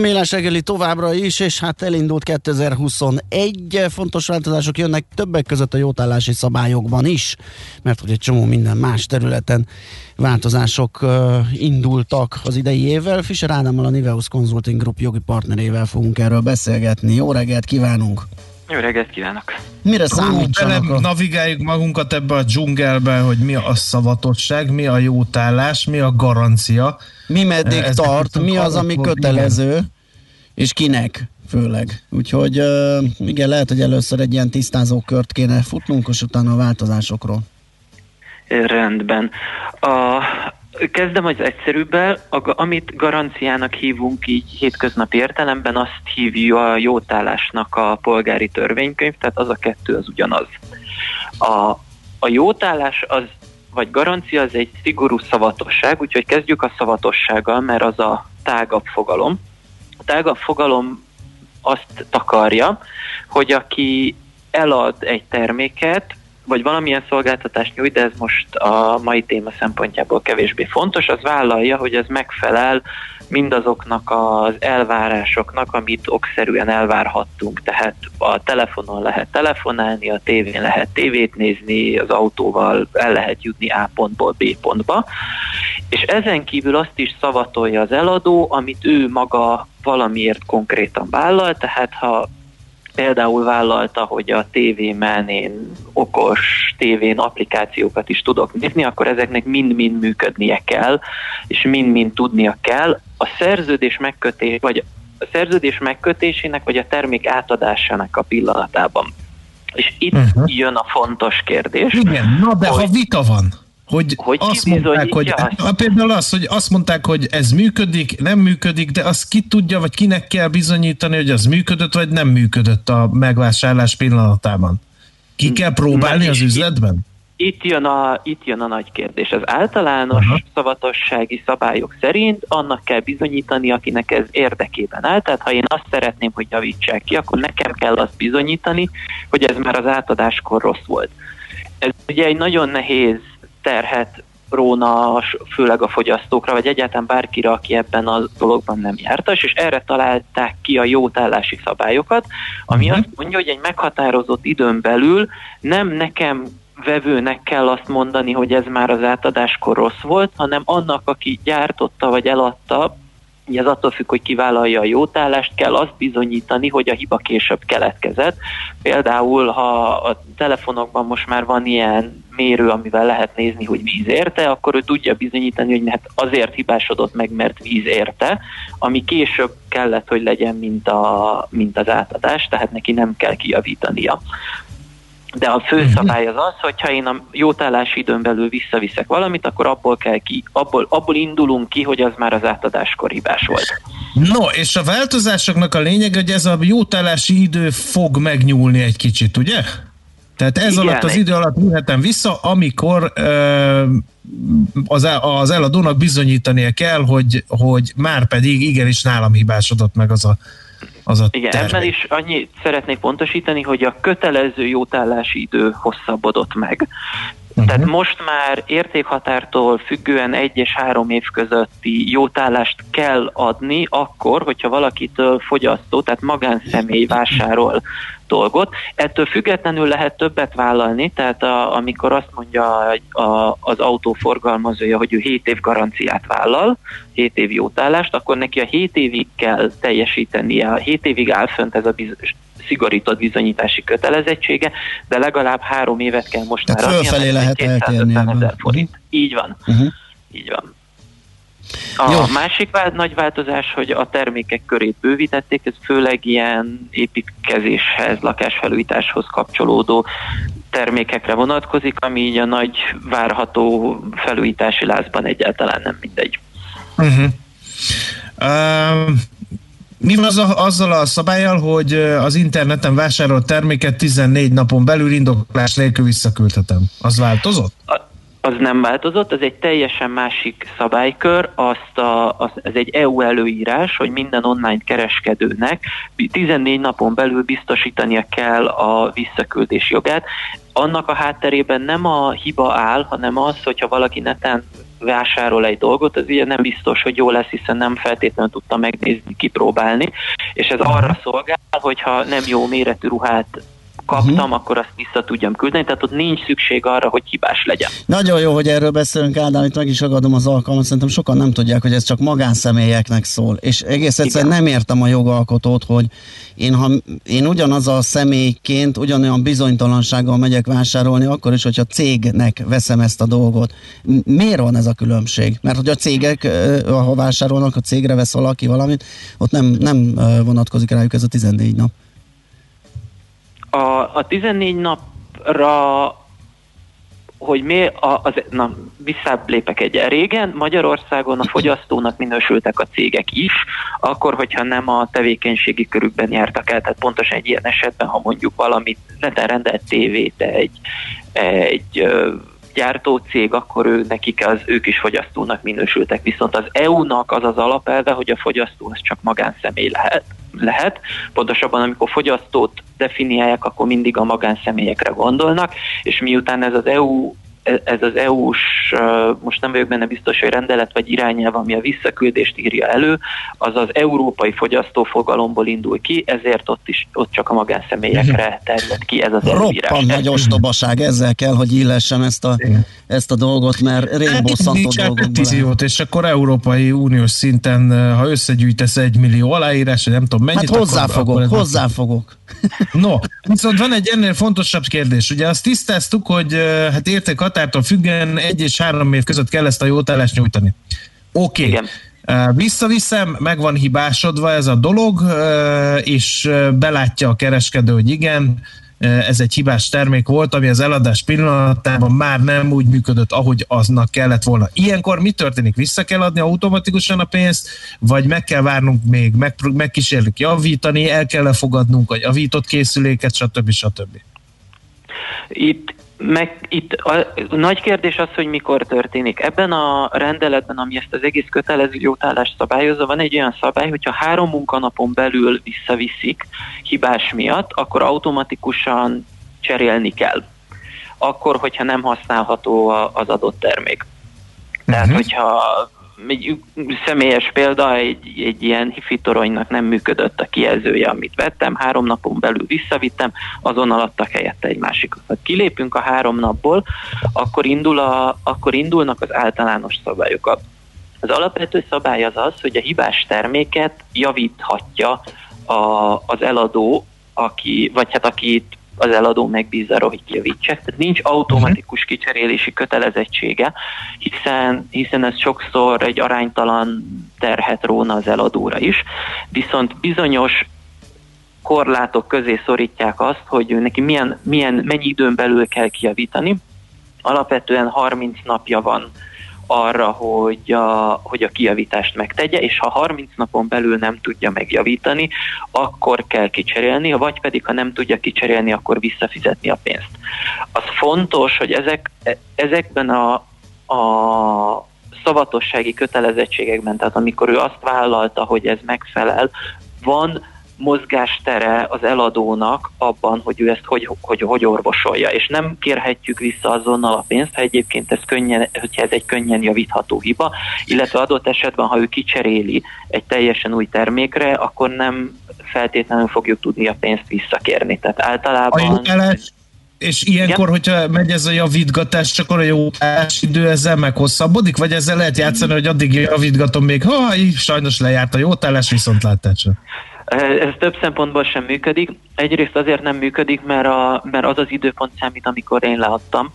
A Mélás reggeli továbbra is, és hát elindult 2021. Fontos változások jönnek többek között a jótállási szabályokban is, mert hogy egy csomó minden más területen változások uh, indultak az idei évvel. Fischer Ádámmal a Niveus Consulting Group jogi partnerével fogunk erről beszélgetni. Jó reggelt kívánunk! Jó reggelt kívánok! Mire számítsanak? A... Navigáljuk magunkat ebbe a dzsungelbe, hogy mi a szavatosság, mi a jótállás, mi a garancia. Mi meddig Ezek tart, mi az, ami kötelező, és kinek főleg. Úgyhogy igen, lehet, hogy először egy ilyen tisztázó kört kéne futnunk, és utána a változásokról. Rendben. A, kezdem az egyszerűbbel, amit garanciának hívunk így hétköznapi értelemben, azt hívja a jótállásnak a polgári törvénykönyv, tehát az a kettő az ugyanaz. A, a jótállás az vagy garancia az egy szigorú szavatosság, úgyhogy kezdjük a szavatossággal, mert az a tágabb fogalom. A tágabb fogalom azt takarja, hogy aki elad egy terméket, vagy valamilyen szolgáltatást nyújt, de ez most a mai téma szempontjából kevésbé fontos, az vállalja, hogy ez megfelel mindazoknak az elvárásoknak, amit okszerűen elvárhattunk. Tehát a telefonon lehet telefonálni, a tévén lehet tévét nézni, az autóval el lehet jutni A pontból B pontba. És ezen kívül azt is szavatolja az eladó, amit ő maga valamiért konkrétan vállal, tehát ha például vállalta, hogy a tévémen én okos tévén applikációkat is tudok nézni, akkor ezeknek mind-mind működnie kell, és mind-mind tudnia kell. A szerződés megkötés, vagy a szerződés megkötésének, vagy a termék átadásának a pillanatában. És itt uh-huh. jön a fontos kérdés. Igen, na de hogy, ha vita van, hogy, hogy azt mondták, hogy azt? például az, hogy azt mondták, hogy ez működik, nem működik, de azt ki tudja, vagy kinek kell bizonyítani, hogy az működött, vagy nem működött a megvásárlás pillanatában. Ki kell próbálni Na, az üzletben? Itt jön, a, itt jön a nagy kérdés. Az általános Aha. szavatossági szabályok szerint annak kell bizonyítani, akinek ez érdekében áll. Tehát ha én azt szeretném, hogy javítsák ki, akkor nekem kell azt bizonyítani, hogy ez már az átadáskor rossz volt. Ez ugye egy nagyon nehéz terhet róna, főleg a fogyasztókra, vagy egyáltalán bárkire, aki ebben a dologban nem jártas, és erre találták ki a jótállási szabályokat, ami Mhm. azt mondja, hogy egy meghatározott időn belül nem nekem vevőnek kell azt mondani, hogy ez már az átadáskor rossz volt, hanem annak, aki gyártotta vagy eladta, Ugye ez attól függ, hogy kivállalja a jótállást, kell azt bizonyítani, hogy a hiba később keletkezett. Például, ha a telefonokban most már van ilyen mérő, amivel lehet nézni, hogy víz érte, akkor ő tudja bizonyítani, hogy hát azért hibásodott meg, mert víz érte, ami később kellett, hogy legyen, mint, a, mint az átadás, tehát neki nem kell kijavítania. De a fő szabály az az, hogyha én a jótállási időn belül visszaviszek valamit, akkor abból, kell ki, abból, abból indulunk ki, hogy az már az átadáskor hibás volt. No, és a változásoknak a lényeg, hogy ez a jótállási idő fog megnyúlni egy kicsit, ugye? Tehát ez Igen, alatt az idő alatt vihetem vissza, amikor ö, az, az eladónak bizonyítania kell, hogy, hogy már pedig igenis nálam hibásodott meg az a, az a Igen, termék. ebben is annyit szeretnék pontosítani, hogy a kötelező jótállási idő hosszabbodott meg. Uh-huh. Tehát most már értékhatártól függően egy és három év közötti jótállást kell adni akkor, hogyha valakitől fogyasztó, tehát magánszemély vásárol dolgot. Ettől függetlenül lehet többet vállalni, tehát a, amikor azt mondja a, a, az autóforgalmazója, hogy ő 7 év garanciát vállal, 7 év jótállást, akkor neki a 7 évig kell teljesítenie, a 7 évig áll fönt ez a biz- szigorított bizonyítási kötelezettsége, de legalább három évet kell most Tehát már adni, fölfelé amely lehet 250 eltérni ezer forint. Így van. Uh-huh. Így van. A Jó. másik vá- nagy változás, hogy a termékek körét bővítették, ez főleg ilyen építkezéshez, lakásfelújításhoz kapcsolódó termékekre vonatkozik, ami így a nagy várható felújítási lázban egyáltalán nem mindegy. Uh-huh. Uh, mi van az a, azzal a szabályjal, hogy az interneten vásárolt terméket 14 napon belül indoklás nélkül visszaküldhetem? Az változott? Az nem változott, az egy teljesen másik szabálykör, azt a, az, ez egy EU előírás, hogy minden online kereskedőnek 14 napon belül biztosítania kell a visszaküldés jogát. Annak a hátterében nem a hiba áll, hanem az, hogyha valaki neten vásárol egy dolgot, az ugye nem biztos, hogy jó lesz, hiszen nem feltétlenül tudta megnézni, kipróbálni, és ez arra szolgál, hogyha nem jó méretű ruhát kaptam, uh-huh. akkor azt vissza tudjam küldeni, tehát ott nincs szükség arra, hogy hibás legyen. Nagyon jó, hogy erről beszélünk, Ádám, itt meg is ragadom az alkalmat, szerintem sokan nem tudják, hogy ez csak magánszemélyeknek szól, és egész egyszerűen nem értem a jogalkotót, hogy én, ha én ugyanaz a személyként ugyanolyan bizonytalansággal megyek vásárolni, akkor is, hogyha cégnek veszem ezt a dolgot. Miért van ez a különbség? Mert hogy a cégek, ha vásárolnak, a cégre vesz valaki valamit, ott nem, nem vonatkozik rájuk ez a 14 nap. A, a 14 napra, hogy mi, a, az, na, visszább lépek egy régen, Magyarországon a fogyasztónak minősültek a cégek is, akkor, hogyha nem a tevékenységi körükben jártak el, tehát pontosan egy ilyen esetben, ha mondjuk valamit, neten rendelt tévét egy, egy ö, gyártócég, akkor ő, nekik az, ők is fogyasztónak minősültek. Viszont az EU-nak az az alapelve, hogy a fogyasztó az csak magánszemély lehet. lehet. Pontosabban, amikor fogyasztót definiálják, akkor mindig a magánszemélyekre gondolnak, és miután ez az EU ez az EU-s, most nem vagyok benne biztos, hogy rendelet vagy irányelv, ami a visszaküldést írja elő, az az európai fogyasztófogalomból indul ki, ezért ott is ott csak a magánszemélyekre terjed ki ez az előírás. Roppant nagy ostobaság, ezzel kell, hogy illessem ezt a, ezt a dolgot, mert régbosszantó Nincs dolgokból. petíciót, és akkor Európai Uniós szinten, ha összegyűjtesz egy millió aláírás, nem tudom mennyit, Hát hozzáfogok, akkor, akkor hozzáfogok. No, viszont van egy ennél fontosabb kérdés. Ugye azt tisztáztuk, hogy hát érték határtól függően egy és három év között kell ezt a jótállást nyújtani. Oké. Okay. Visszaviszem, meg van hibásodva ez a dolog, és belátja a kereskedő, hogy igen, ez egy hibás termék volt, ami az eladás pillanatában már nem úgy működött, ahogy aznak kellett volna. Ilyenkor mi történik? Vissza kell adni automatikusan a pénzt, vagy meg kell várnunk még, meg, megkísérlük javítani, el kell fogadnunk a javított készüléket, stb. stb. Itt, meg, itt a, nagy kérdés az, hogy mikor történik. Ebben a rendeletben, ami ezt az egész kötelező jótállást szabályozza, van egy olyan szabály, hogyha három munkanapon belül visszaviszik hibás miatt, akkor automatikusan cserélni kell. Akkor, hogyha nem használható az adott termék. Tehát, hogyha egy személyes példa, egy, egy ilyen hifi toronynak nem működött a kijelzője, amit vettem, három napon belül visszavittem, azonnal adtak helyette egy másikat. Ha kilépünk a három napból, akkor, indul a, akkor indulnak az általános szabályok. Az alapvető szabály az az, hogy a hibás terméket javíthatja a, az eladó, aki, vagy hát akit az eladó megbíz arra, hogy kijavítsák. Tehát nincs automatikus kicserélési kötelezettsége, hiszen, hiszen ez sokszor egy aránytalan terhet róna az eladóra is. Viszont bizonyos korlátok közé szorítják azt, hogy neki milyen, milyen, mennyi időn belül kell kijavítani. Alapvetően 30 napja van arra, hogy a, hogy a kijavítást megtegye, és ha 30 napon belül nem tudja megjavítani, akkor kell kicserélni, vagy pedig ha nem tudja kicserélni, akkor visszafizetni a pénzt. Az fontos, hogy ezek, e- ezekben a, a szavatossági kötelezettségekben, tehát amikor ő azt vállalta, hogy ez megfelel, van mozgástere az eladónak abban, hogy ő ezt hogy, hogy, hogy orvosolja, és nem kérhetjük vissza azonnal a pénzt, ha egyébként ez könnyen, hogyha ez egy könnyen javítható hiba, illetve adott esetben, ha ő kicseréli egy teljesen új termékre, akkor nem feltétlenül fogjuk tudni a pénzt visszakérni. Tehát A általában... jótállás, és ilyenkor, hogyha megy ez a javítgatás, csak a jótállás idő ezzel meghosszabbodik, vagy ezzel lehet játszani, hogy addig javítgatom még, ha sajnos lejárt a jótállás, viszont láttál Ez több szempontból sem működik. Egyrészt azért nem működik, mert, a, mert az az időpont számít, amikor én leadtam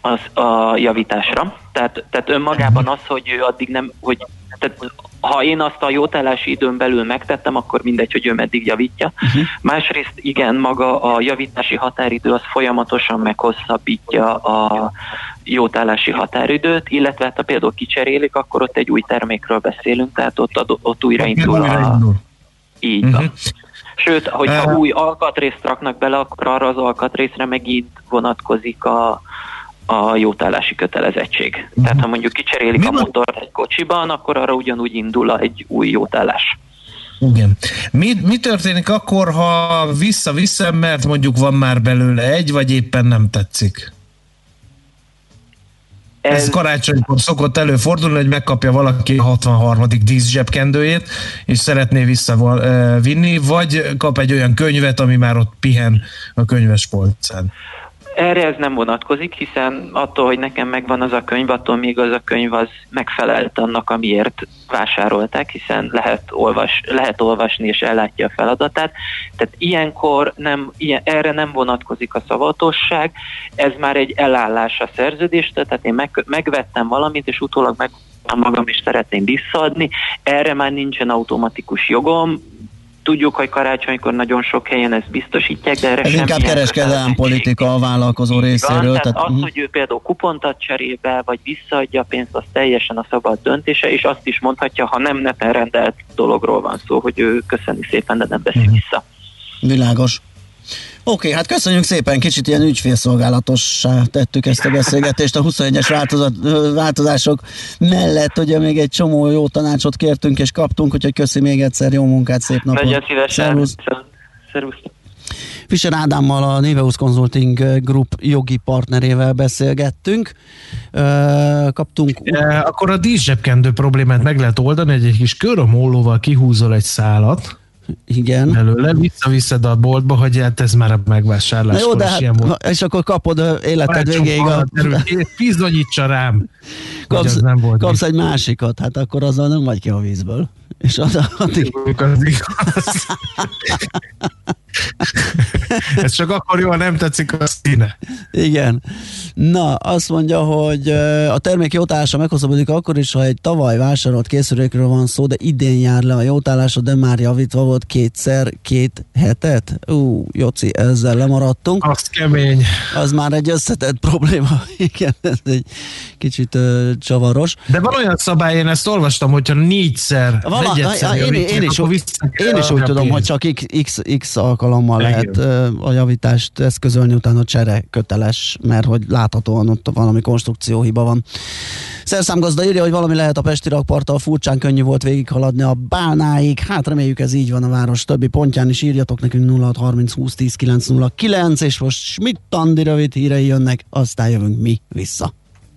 az a javításra. Tehát, tehát önmagában az, hogy ő addig nem, hogy tehát ha én azt a jótállási időn belül megtettem, akkor mindegy, hogy ő meddig javítja. Uh-huh. Másrészt igen, maga a javítási határidő az folyamatosan meghosszabbítja a jótállási határidőt, illetve hát ha például kicserélik, akkor ott egy új termékről beszélünk, tehát ott, ad, ott újraindul a... Így van. Uh-huh. Sőt, hogyha uh, új alkatrészt raknak bele, akkor arra az alkatrészre megint vonatkozik a, a jótállási kötelezettség. Uh-huh. Tehát ha mondjuk kicserélik Mi a motort egy kocsiban, akkor arra ugyanúgy indul egy új jótállás. Igen. Mi, mi történik akkor, ha vissza-vissza, mert mondjuk van már belőle egy, vagy éppen nem tetszik? Ez, ez karácsonykor szokott előfordulni, hogy megkapja valaki a 63. dísz zsebkendőjét, és szeretné visszavinni, vagy kap egy olyan könyvet, ami már ott pihen a könyves polcán. Erre ez nem vonatkozik, hiszen attól, hogy nekem megvan az a könyv, attól még az a könyv az megfelelt annak, amiért vásárolták, hiszen lehet, olvas, lehet olvasni és ellátja a feladatát. Tehát ilyenkor nem, ilyen, erre nem vonatkozik a szavatosság, ez már egy elállás a szerződéstől, tehát én meg, megvettem valamit, és utólag meg magam is szeretném visszaadni, erre már nincsen automatikus jogom, Tudjuk, hogy karácsonykor nagyon sok helyen ezt biztosítják, de erre Ez inkább kereskedelmi politika a vállalkozó részéről. Van, tehát, tehát az, hogy ő például kupont cserébe, vagy visszaadja a pénzt, az teljesen a szabad döntése, és azt is mondhatja, ha nem neten rendelt dologról van szó, hogy ő köszöni szépen, de nem veszi uh-huh. vissza. Világos. Oké, okay, hát köszönjük szépen, kicsit ilyen ügyfélszolgálatossá tettük ezt a beszélgetést a 21-es változat, változások mellett, ugye még egy csomó jó tanácsot kértünk és kaptunk, úgyhogy köszi még egyszer, jó munkát, szép napot. Nagyon szívesen. Szervusz. Szervusz. Fischer Ádámmal a Néveus Consulting Group jogi partnerével beszélgettünk. Kaptunk... E, akkor a díszsebkendő problémát meg lehet oldani, egy, egy kis körömólóval kihúzol egy szálat, igen. Belőle visszaviszed a boltba, hogy hát ez már a megvásárlás. Na jó, de hát, és akkor kapod életed végéig a... Bizonyítsa rám, kapsz, nem volt kapsz egy másikat, hát akkor azzal nem vagy ki a vízből. És az addig... Az igaz. Ez csak akkor jól nem tetszik a színe. Igen. Na, azt mondja, hogy a termék jótállása meghosszabbodik akkor is, ha egy tavaly vásárolt készülékről van szó, de idén jár le a jótállása, de már javítva volt kétszer, két hetet. Ú, Joci, ezzel lemaradtunk. Az kemény. Az már egy összetett probléma. (laughs) Igen, ez egy kicsit uh, csavaros. De van olyan szabály, én ezt olvastam, hogyha négyszer, van, negyedszer én, én, én, is, én is úgy tudom, hogy csak x, x, alkalommal lehet a javítást eszközölni, utána csere köteles, mert hogy láthatóan ott valami konstrukcióhiba van. Szerszámgazda írja, hogy valami lehet a Pesti rakparttal, furcsán könnyű volt végighaladni a bálnáig. Hát reméljük ez így van a város többi pontján is. Írjatok nekünk 0630 20 10 909, és most Schmidt Andi rövid hírei jönnek, aztán jövünk mi vissza.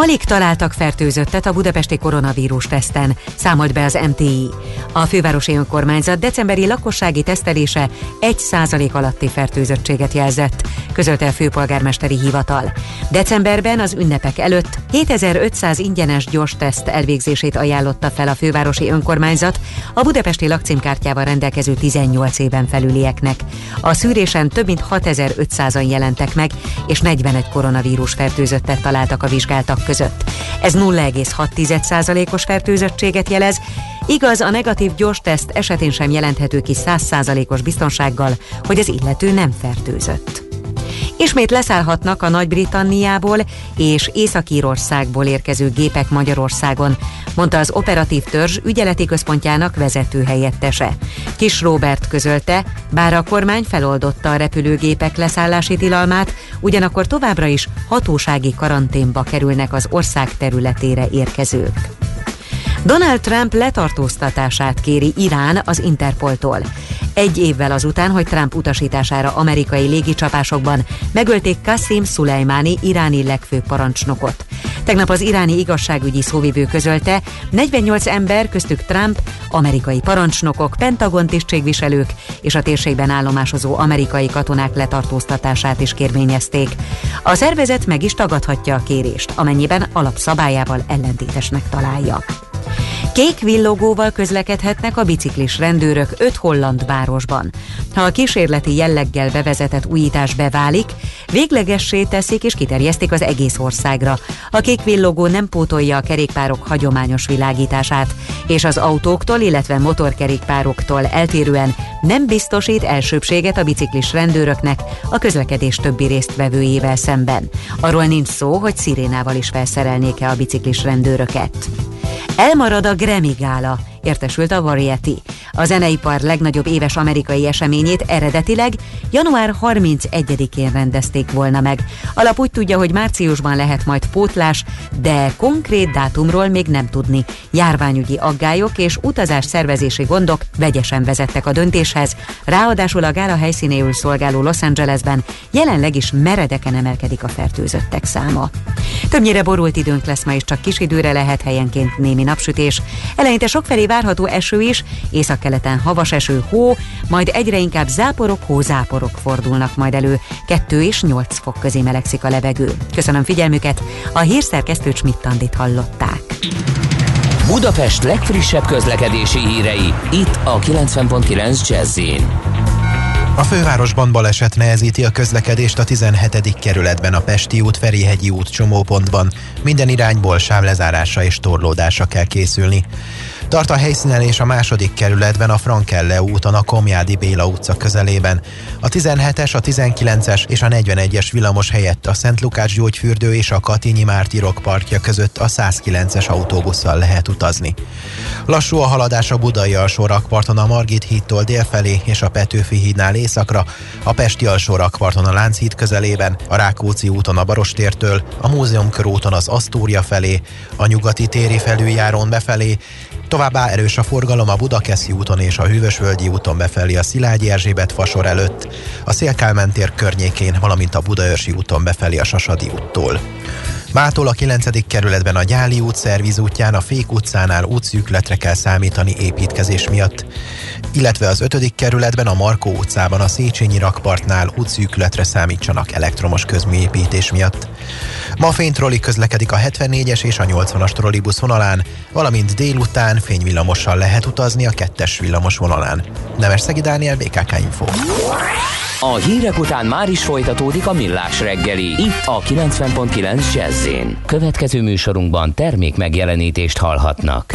Alig találtak fertőzöttet a budapesti koronavírus teszten, számolt be az MTI. A fővárosi önkormányzat decemberi lakossági tesztelése 1% alatti fertőzöttséget jelzett, közölte a főpolgármesteri hivatal. Decemberben az ünnepek előtt 7500 ingyenes gyors teszt elvégzését ajánlotta fel a fővárosi önkormányzat a budapesti lakcímkártyával rendelkező 18 éven felülieknek. A szűrésen több mint 6500-an jelentek meg, és 41 koronavírus fertőzöttet találtak a vizsgáltak között. Ez 0,6%-os fertőzöttséget jelez, igaz a negatív gyors teszt esetén sem jelenthető ki 100%-os biztonsággal, hogy az illető nem fertőzött. Ismét leszállhatnak a Nagy-Britanniából és Észak-Írországból érkező gépek Magyarországon, mondta az operatív törzs ügyeleti központjának vezető helyettese. Kis Robert közölte, bár a kormány feloldotta a repülőgépek leszállási tilalmát, ugyanakkor továbbra is hatósági karanténba kerülnek az ország területére érkezők. Donald Trump letartóztatását kéri Irán az Interpoltól. Egy évvel azután, hogy Trump utasítására amerikai légicsapásokban megölték Qasim Szulejmáni iráni legfőbb parancsnokot. Tegnap az iráni igazságügyi szóvivő közölte, 48 ember, köztük Trump, amerikai parancsnokok, pentagon tisztségviselők és a térségben állomásozó amerikai katonák letartóztatását is kérvényezték. A szervezet meg is tagadhatja a kérést, amennyiben alapszabályával ellentétesnek találja. Kék villogóval közlekedhetnek a biciklis rendőrök öt holland városban. Ha a kísérleti jelleggel bevezetett újítás beválik, véglegessé teszik és kiterjesztik az egész országra. A kék villogó nem pótolja a kerékpárok hagyományos világítását, és az autóktól, illetve motorkerékpároktól eltérően nem biztosít elsőbséget a biciklis rendőröknek a közlekedés többi résztvevőjével szemben. Arról nincs szó, hogy szirénával is felszerelnék-e a biciklis rendőröket. Elmarad a Grammy Gála, értesült a Variety. A zeneipar legnagyobb éves amerikai eseményét eredetileg január 31-én rendezték volna meg. Alap úgy tudja, hogy márciusban lehet majd pótlás, de konkrét dátumról még nem tudni. Járványügyi aggályok és utazás szervezési gondok vegyesen vezettek a döntéshez, ráadásul a gála helyszínéül szolgáló Los Angelesben jelenleg is meredeken emelkedik a fertőzöttek száma. Többnyire borult időnk lesz ma is, csak kis időre lehet helyenként némi napsütés. Eleinte sokfelé várható eső is, északkeleten havas eső, hó, majd egyre inkább záporok, hózáporok fordulnak majd elő. 2 és 8 fok közé melegszik a levegő. Köszönöm figyelmüket, a hírszerkesztő Csmittandit hallották. Budapest legfrissebb közlekedési hírei, itt a 90.9 jazz A fővárosban baleset nehezíti a közlekedést a 17. kerületben a Pesti út, Ferihegyi út csomópontban. Minden irányból sávlezárásra és torlódásra kell készülni. Tart a helyszínelés a második kerületben a Frankelle úton a Komjádi Béla utca közelében. A 17-es, a 19-es és a 41-es villamos helyett a Szent Lukács gyógyfürdő és a Katinyi Mártirok parkja között a 109-es autóbusszal lehet utazni. Lassú a haladás a Budai alsó rakparton a Margit hídtól délfelé és a Petőfi hídnál északra, a Pesti alsó rakparton a Lánchíd közelében, a Rákóczi úton a Barostértől, a Múzeum körúton az Asztúria felé, a Nyugati téri felüljárón befelé, Továbbá erős a forgalom a Budakeszi úton és a Hűvösvölgyi úton befelé a Szilágyi Erzsébet fasor előtt, a Szélkálmán környékén, valamint a Budaörsi úton befelé a Sasadi úttól. Mától a 9. kerületben a Gyáli út szerviz útján a Fék utcánál útszűkletre kell számítani építkezés miatt, illetve az 5. kerületben a Markó utcában a Széchenyi rakpartnál útszűkletre számítsanak elektromos közműépítés miatt. Ma fénytroli közlekedik a 74-es és a 80-as trollibusz vonalán, valamint délután fényvillamossal lehet utazni a 2-es villamos vonalán. Nemesszegi Dániel, BKK Info. A hírek után már is folytatódik a millás reggeli, itt a 90.9 jazz Következő műsorunkban termék megjelenítést hallhatnak.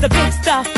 the big stuff.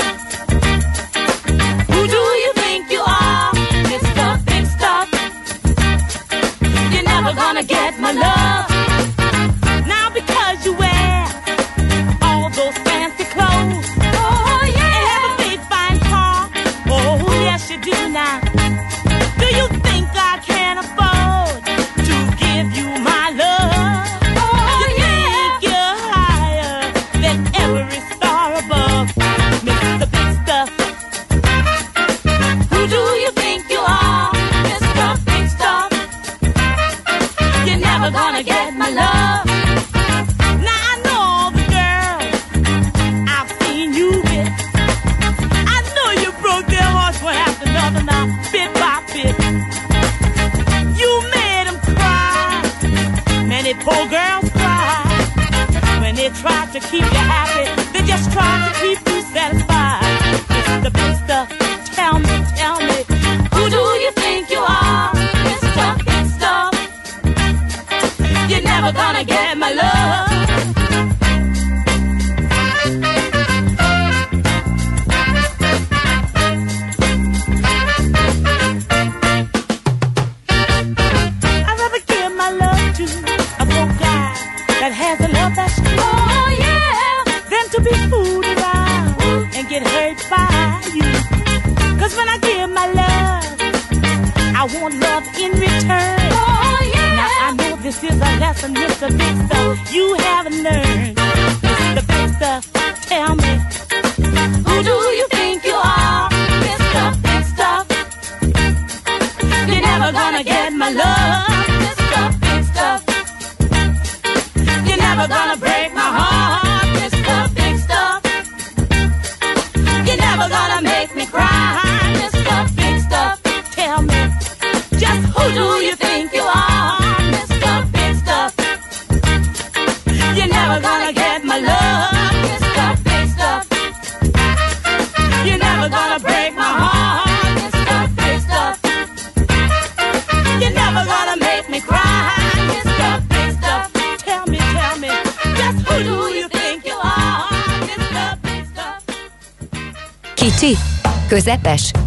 Many poor girls cry. When they try to keep you happy, they just try to keep you satisfied. Big stuff. Tell me, tell me, who do you think you are, Mr. Big Stuff? You're never gonna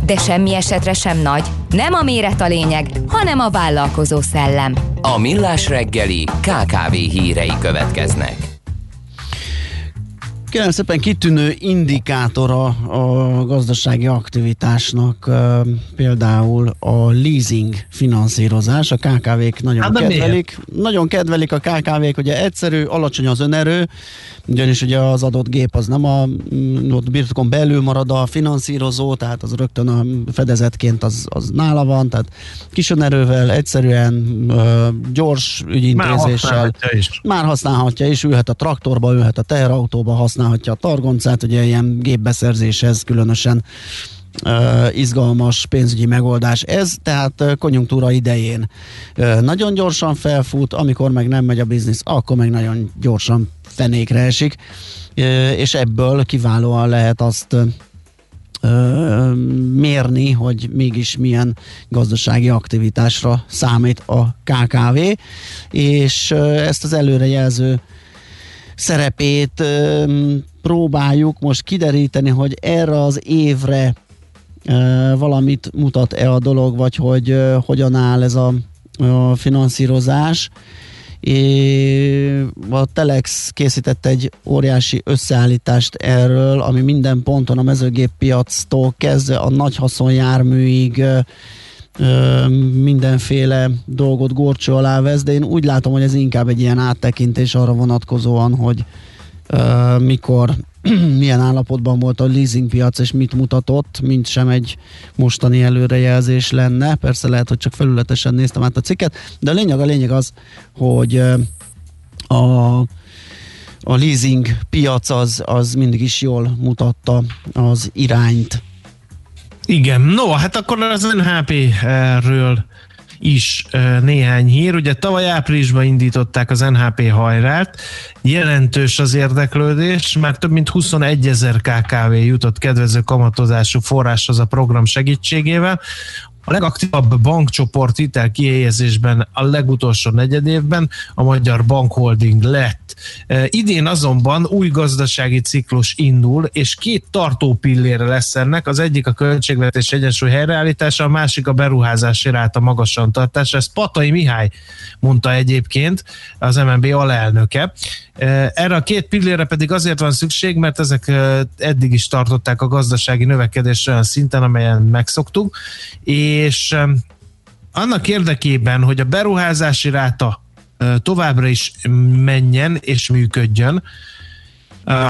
de semmi esetre sem nagy. Nem a méret a lényeg, hanem a vállalkozó szellem. A Millás reggeli KKV hírei következnek. Kérem szépen kitűnő indikátora a gazdasági aktivitásnak például a leasing finanszírozás. A KKV-k nagyon Hát kedvelik. Nagyon kedvelik a KKV-k, ugye egyszerű, alacsony az önerő, ugyanis ugye az adott gép az nem a mm, ott birtokon belül marad a finanszírozó, tehát az rögtön a fedezetként az, az nála van, tehát kis önerővel, egyszerűen gyors ügyintézéssel. használhatja is. Már használhatja is, ülhet a traktorba, ülhet a teherautóba, használhatja a targoncát, ugye ilyen gépbeszerzéshez különösen uh, izgalmas pénzügyi megoldás ez, tehát uh, konjunktúra idején uh, nagyon gyorsan felfut, amikor meg nem megy a biznisz, akkor meg nagyon gyorsan fenékre esik, és ebből kiválóan lehet azt mérni, hogy mégis milyen gazdasági aktivitásra számít a KKV, és ezt az előrejelző szerepét próbáljuk most kideríteni, hogy erre az évre valamit mutat-e a dolog, vagy hogy hogyan áll ez a, a finanszírozás. A Telex készített egy óriási összeállítást erről, ami minden ponton a mezőgéppiactól kezdve a nagy haszonjárműig mindenféle dolgot gorcsó alá vesz, de én úgy látom, hogy ez inkább egy ilyen áttekintés arra vonatkozóan, hogy mikor (clears throat) milyen állapotban volt a leasingpiac és mit mutatott, mint sem egy mostani előrejelzés lenne. Persze lehet, hogy csak felületesen néztem át a cikket, de a lényeg a lényeg az, hogy a a leasing piac az, az mindig is jól mutatta az irányt. Igen, no, hát akkor az NHP-ről is néhány hír. Ugye tavaly áprilisban indították az NHP hajrát, jelentős az érdeklődés, már több mint 21 ezer KKV jutott kedvező kamatozású forráshoz a program segítségével. A legaktívabb bankcsoport hitel kihelyezésben a legutolsó negyedévben a Magyar Bankholding lett. E, idén azonban új gazdasági ciklus indul, és két tartó pillére lesz ennek. Az egyik a költségvetés egyensúly helyreállítása, a másik a beruházási ráta magasan tartása. Ez Patai Mihály mondta egyébként, az MNB alelnöke. E, Erre a két pillére pedig azért van szükség, mert ezek e, eddig is tartották a gazdasági növekedést olyan szinten, amelyen megszoktuk, és annak érdekében, hogy a beruházási ráta továbbra is menjen és működjön,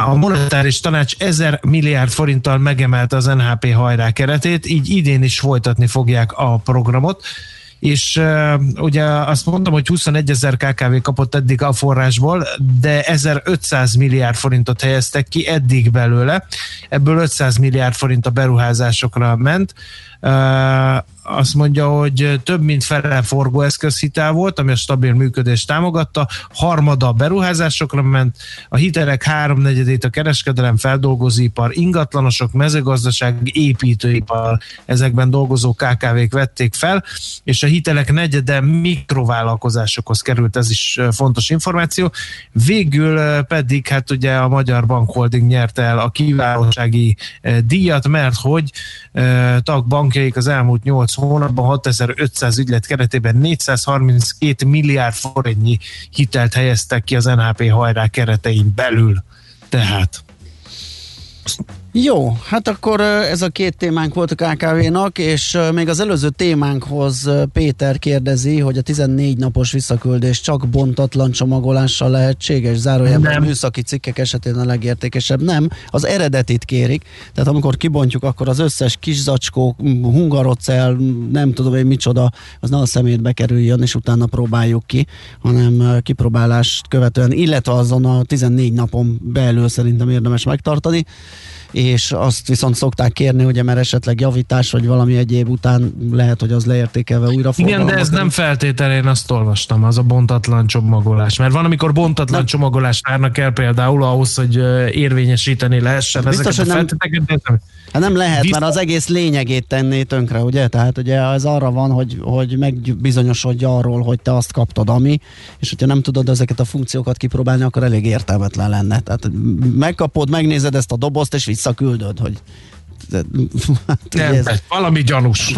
a monetáris tanács 1000 milliárd forinttal megemelte az NHP hajrá keretét, így idén is folytatni fogják a programot, és uh, ugye azt mondtam, hogy 21 ezer KKV kapott eddig a forrásból, de 1500 milliárd forintot helyeztek ki eddig belőle, ebből 500 milliárd forint a beruházásokra ment. Azt mondja, hogy több mint fele forgóeszközhitel volt, ami a stabil működést támogatta, harmada a beruházásokra ment, a hitelek háromnegyedét a kereskedelem, feldolgozóipar, ingatlanosok, mezőgazdaság, építőipar, ezekben dolgozó KKV-k vették fel, és a hitelek negyede mikrovállalkozásokhoz került, ez is fontos információ. Végül pedig hát ugye a Magyar Bank Holding nyerte el a kiválósági díjat, mert hogy tagbankjaik az elmúlt 8 hónapban 6500 ügylet keretében 432 milliárd forintnyi hitelt helyeztek ki az NHP hajrá keretein belül. Tehát Jó, hát akkor ez a két témánk volt a KKV-nak, és még az előző témánkhoz Péter kérdezi, hogy a 14 napos visszaküldés csak bontatlan csomagolással lehetséges, zárójelben Nem. műszaki cikkek esetén a legértékesebb. Nem, az eredetit kérik, tehát amikor kibontjuk, akkor az összes kis zacskó, hungarocel, nem tudom én micsoda, az ne a szemétbe kerüljön, és utána próbáljuk ki, hanem kipróbálást követően, illetve azon a 14 napon belül szerintem érdemes megtartani és azt viszont szokták kérni, ugye, mert esetleg javítás vagy valami egyéb után lehet, hogy az leértékelve újra igen, de ez nem feltétel, én azt olvastam, az a bontatlan csomagolás. Mert van, amikor bontatlan csomagolást várnak el például ahhoz, hogy érvényesíteni lehessen Biztos, ezeket a nem- feltételeket, ez nem- Hát nem lehet, Viszont- mert az egész lényegét tenné tönkre, ugye? Tehát ugye ez arra van, hogy, hogy megbizonyosodj arról, hogy te azt kaptad, ami, és hogyha nem tudod ezeket a funkciókat kipróbálni, akkor elég értelmetlen lenne. Tehát megkapod, megnézed ezt a dobozt, és visszaküldöd, hogy Hát, (laughs) Nem, ez- valami gyanús.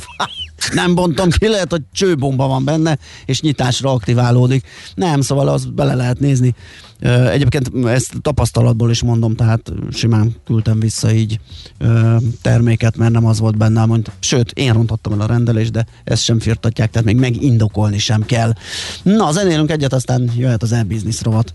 (laughs) nem bontom ki, lehet, hogy csőbomba van benne, és nyitásra aktiválódik. Nem, szóval az bele lehet nézni. Egyébként ezt tapasztalatból is mondom, tehát simán küldtem vissza így terméket, mert nem az volt benne, mondta. Sőt, én rontottam el a rendelést, de ezt sem firtatják, tehát még megindokolni sem kell. Na, zenélünk egyet, aztán jöhet az e-business rovat.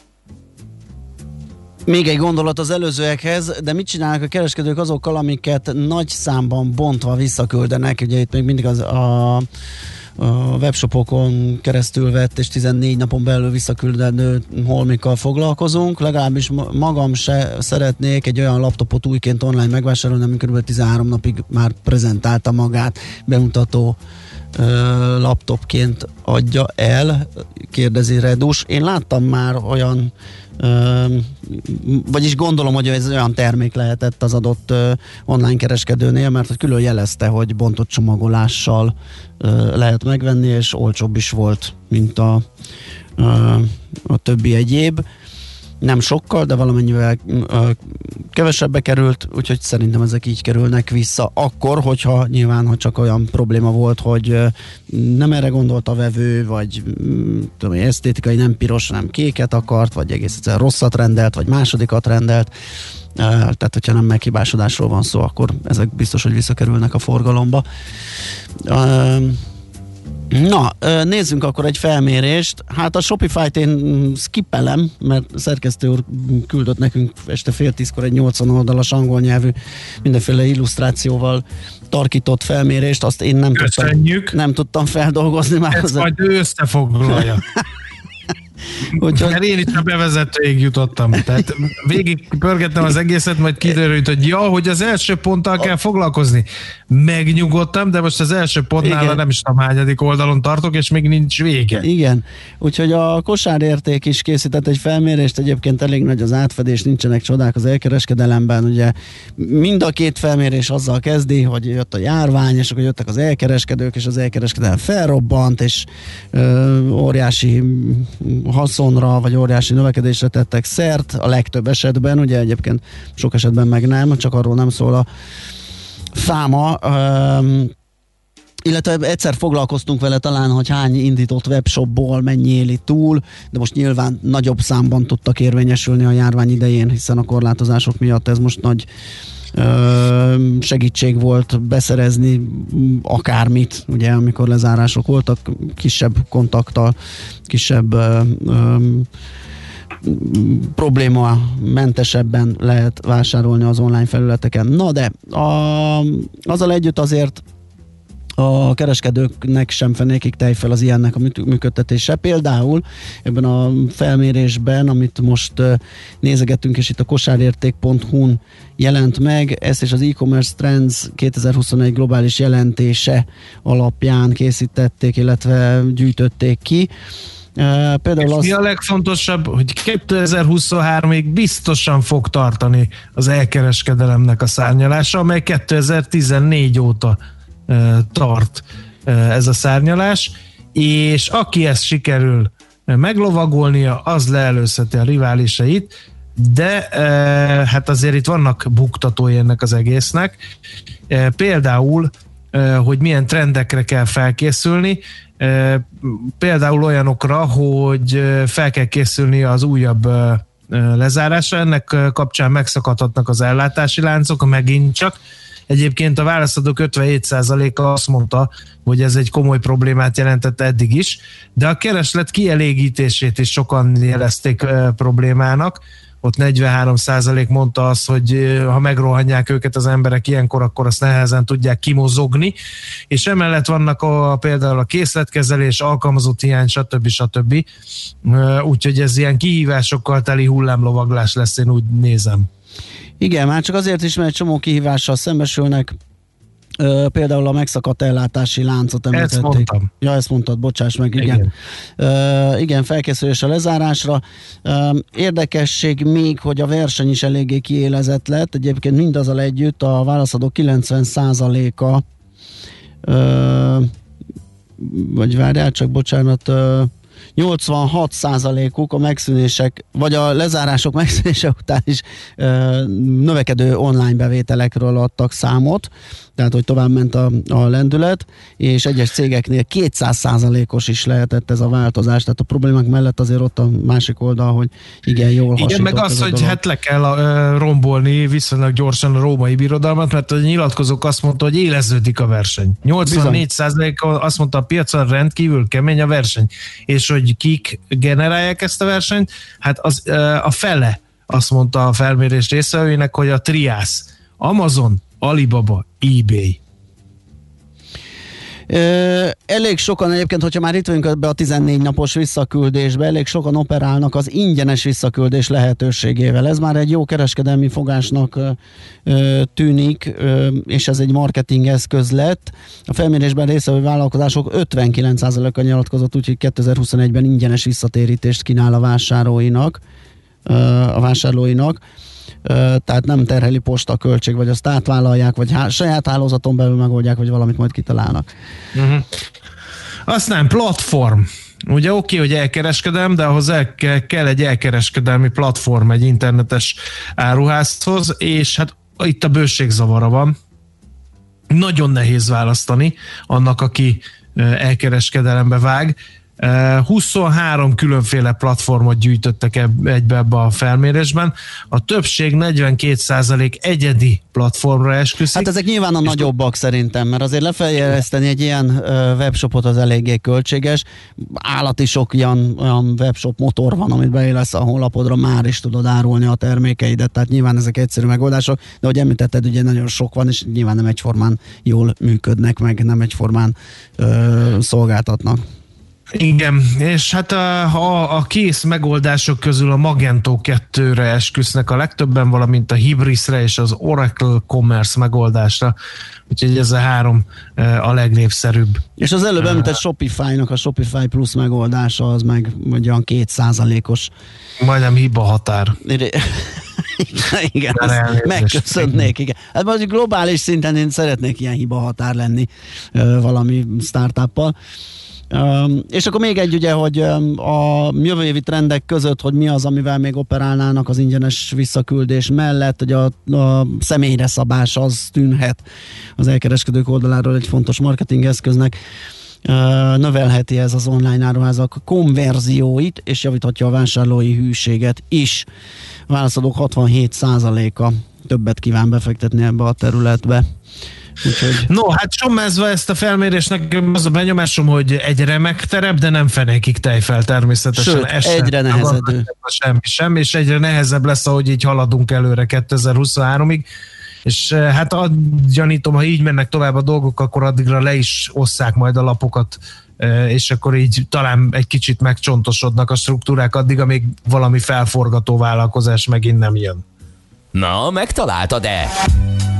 Még egy gondolat az előzőekhez, de mit csinálnak a kereskedők azokkal, amiket nagy számban bontva visszaküldenek? Ugye itt még mindig az a, a webshopokon keresztül vett és 14 napon belül visszaküldendő holmikkal foglalkozunk. Legalábbis ma- magam se szeretnék egy olyan laptopot újként online megvásárolni, ami kb. 13 napig már prezentálta magát bemutató laptopként adja el, kérdezi Redus. Én láttam már olyan vagyis gondolom, hogy ez olyan termék lehetett az adott online kereskedőnél, mert külön jelezte, hogy bontott csomagolással lehet megvenni, és olcsóbb is volt, mint a, a többi egyéb. Nem sokkal, de valamennyivel ö, kevesebbe került, úgyhogy szerintem ezek így kerülnek vissza. Akkor, hogyha nyilván, hogy csak olyan probléma volt, hogy ö, nem erre gondolt a vevő, vagy mm, tudom, esztétikai nem piros, nem kéket akart, vagy egész egyszerűen rosszat rendelt, vagy másodikat rendelt. Ö, Tehát, hogyha nem meghibásodásról van szó, akkor ezek biztos, hogy visszakerülnek a forgalomba. Ö, Na, nézzünk akkor egy felmérést. Hát a Shopify-t én skippelem, mert szerkesztő úr küldött nekünk este fél tízkor egy 80 oldalas angol nyelvű mindenféle illusztrációval tarkított felmérést, azt én nem tudtam, nem tudtam feldolgozni már. Az- majd ő összefoglalja. (laughs) Úgyhogy... Mert én is a bevezetőig jutottam. Tehát végig pörgettem az egészet, majd kiderült, hogy ja, hogy az első ponttal kell foglalkozni. Megnyugodtam, de most az első pontnál Igen. nem is tudom hányadik oldalon tartok, és még nincs vége. Igen, úgyhogy a kosárérték is készített egy felmérést, egyébként elég nagy az átfedés, nincsenek csodák az elkereskedelemben, ugye mind a két felmérés azzal kezdi, hogy jött a járvány, és akkor jöttek az elkereskedők, és az elkereskedelem felrobbant, és ö, óriási haszonra, vagy óriási növekedésre tettek szert, a legtöbb esetben, ugye egyébként sok esetben meg nem, csak arról nem szól a száma, öm, illetve egyszer foglalkoztunk vele talán, hogy hány indított webshopból mennyi éli túl, de most nyilván nagyobb számban tudtak érvényesülni a járvány idején, hiszen a korlátozások miatt ez most nagy segítség volt beszerezni akármit, ugye amikor lezárások voltak, kisebb kontakttal, kisebb probléma mentesebben lehet vásárolni az online felületeken. Na de a, azzal együtt azért a kereskedőknek sem fenékig tej fel az ilyennek a mű- működtetése. Például ebben a felmérésben, amit most ö, nézegettünk, és itt a kosárérték.hu-n jelent meg, ezt és az e-commerce trends 2021 globális jelentése alapján készítették, illetve gyűjtötték ki. Ö, Például És az... mi a legfontosabb, hogy 2023-ig biztosan fog tartani az elkereskedelemnek a szárnyalása, amely 2014 óta tart ez a szárnyalás, és aki ezt sikerül meglovagolnia, az leelőzheti a riválisait, de hát azért itt vannak buktatói ennek az egésznek. Például hogy milyen trendekre kell felkészülni, például olyanokra, hogy fel kell készülni az újabb lezárásra, ennek kapcsán megszakadhatnak az ellátási láncok, megint csak. Egyébként a válaszadók 57%-a azt mondta, hogy ez egy komoly problémát jelentett eddig is, de a kereslet kielégítését is sokan jelezték problémának. Ott 43% mondta azt, hogy ha megrohanják őket az emberek ilyenkor, akkor azt nehezen tudják kimozogni, és emellett vannak a, például a készletkezelés, alkalmazott hiány, stb. stb. Úgyhogy ez ilyen kihívásokkal teli hullámlovaglás lesz, én úgy nézem. Igen, már csak azért is, mert egy csomó kihívással szembesülnek, Ö, például a megszakadt ellátási láncot említették. Ezt mondtam. Ja, ezt mondtad, bocsáss meg, igen. Igen. Igen, Ö, igen felkészülés a lezárásra. Ö, érdekesség még, hogy a verseny is eléggé kiélezett lett. Egyébként mindazzal együtt a válaszadók 90%-a ö, vagy várjál, csak bocsánat, ö, 86 uk a megszűnések, vagy a lezárások megszűnése után is ö, növekedő online bevételekről adtak számot, tehát hogy tovább ment a, a lendület, és egyes cégeknél 200% os is lehetett ez a változás, tehát a problémák mellett azért ott a másik oldal, hogy igen, jól Igen, meg az, a hogy hát le kell ö, rombolni viszonylag gyorsan a római birodalmat, mert a nyilatkozók azt mondta, hogy éleződik a verseny. 84% azt mondta a piacon rendkívül kemény a verseny. És hogy kik generálják ezt a versenyt? Hát az, a fele azt mondta a felmérés részvevőinek, hogy a triász, Amazon, Alibaba, eBay. Elég sokan egyébként, hogyha már itt vagyunk ebbe a 14 napos visszaküldésbe, elég sokan operálnak az ingyenes visszaküldés lehetőségével. Ez már egy jó kereskedelmi fogásnak tűnik, és ez egy marketing eszköz lett. A felmérésben részvevő vállalkozások 59%-a nyilatkozott, úgyhogy 2021-ben ingyenes visszatérítést kínál a vásárlóinak, a vásárlóinak. Tehát nem terheli posta költség, vagy azt átvállalják, vagy há- saját hálózaton belül megoldják, vagy valamit majd kitalálnak. Uh-huh. Aztán platform. Ugye oké, okay, hogy elkereskedem, de ahhoz el kell, kell egy elkereskedelmi platform egy internetes áruházhoz, és hát itt a bőségzavara van. Nagyon nehéz választani annak, aki elkereskedelembe vág. 23 különféle platformot gyűjtöttek egybe ebbe a felmérésben. A többség 42% egyedi platformra esküszik. Hát ezek nyilván a nagyobbak szerintem, mert azért lefejleszteni egy ilyen webshopot az eléggé költséges. Állati sok olyan, olyan webshop motor van, amit beélesz a honlapodra, már is tudod árulni a termékeidet, tehát nyilván ezek egyszerű megoldások, de hogy említetted, ugye nagyon sok van, és nyilván nem egyformán jól működnek, meg nem egyformán ö, szolgáltatnak. Igen, és hát a, a, a kész megoldások közül a Magento 2-re esküsznek a legtöbben, valamint a Hybrisre és az Oracle Commerce megoldásra. Úgyhogy ez a három a legnépszerűbb. És az előbb említett Shopify-nak a Shopify Plus megoldása az meg olyan két százalékos. Majdnem hiba határ. (laughs) igen, megköszönnék, igen. Hát mondjuk globális szinten én szeretnék ilyen hiba határ lenni valami startuppal. És akkor még egy ugye, hogy a jövő évi trendek között, hogy mi az, amivel még operálnának az ingyenes visszaküldés mellett, hogy a, a személyre szabás az tűnhet az elkereskedők oldaláról egy fontos marketing eszköznek. Növelheti ez az online áruházak konverzióit, és javíthatja a vásárlói hűséget is. A válaszadók 67%-a többet kíván befektetni ebbe a területbe. Úgyhogy... No, hát sommázva ezt a felmérésnek az a benyomásom, hogy egy remek terep, de nem fenékik tejfel természetesen. Sőt, Ez egyre nehezedő. Semmi sem, és egyre nehezebb lesz, ahogy így haladunk előre 2023-ig. És eh, hát gyanítom, ha így mennek tovább a dolgok, akkor addigra le is osszák majd a lapokat eh, és akkor így talán egy kicsit megcsontosodnak a struktúrák addig, amíg valami felforgató vállalkozás megint nem jön. Na, megtaláltad-e?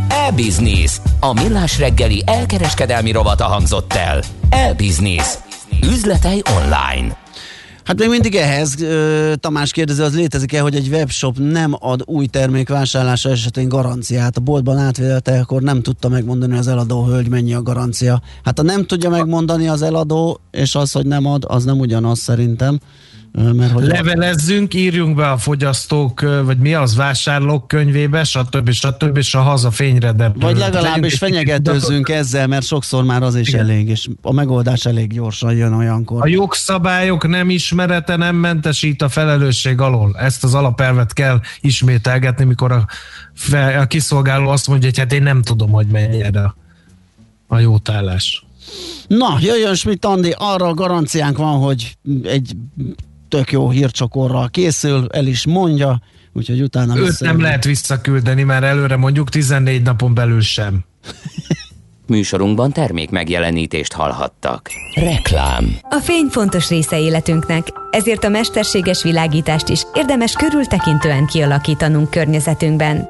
E-Business. A millás reggeli elkereskedelmi rovata hangzott el. E-Business. Üzletei online. Hát még mindig ehhez Tamás kérdezi, az létezik-e, hogy egy webshop nem ad új termék vásárlása esetén garanciát. A boltban átvédelte, akkor nem tudta megmondani az eladó hölgy, mennyi a garancia. Hát ha nem tudja megmondani az eladó, és az, hogy nem ad, az nem ugyanaz szerintem. Mert hogy Levelezzünk, írjunk be a fogyasztók, vagy mi az, vásárlók könyvébe, stb. stb. és a haza fényre de Vagy legalábbis fenyegetőzzünk ezzel, mert sokszor már az is Igen. elég, és a megoldás elég gyorsan jön olyankor. A jogszabályok nem ismerete nem mentesít a felelősség alól. Ezt az alapelvet kell ismételgetni, mikor a, a kiszolgáló azt mondja, hogy hát én nem tudom, hogy mennyire a jótállás. Na, jöjjön Schmidt Andi, arra a garanciánk van, hogy egy tök jó hírcsokorral készül, el is mondja, úgyhogy utána... Őt nem lehet visszaküldeni, mert előre mondjuk 14 napon belül sem. (laughs) Műsorunkban termék megjelenítést hallhattak. Reklám. A fény fontos része életünknek, ezért a mesterséges világítást is érdemes körültekintően kialakítanunk környezetünkben.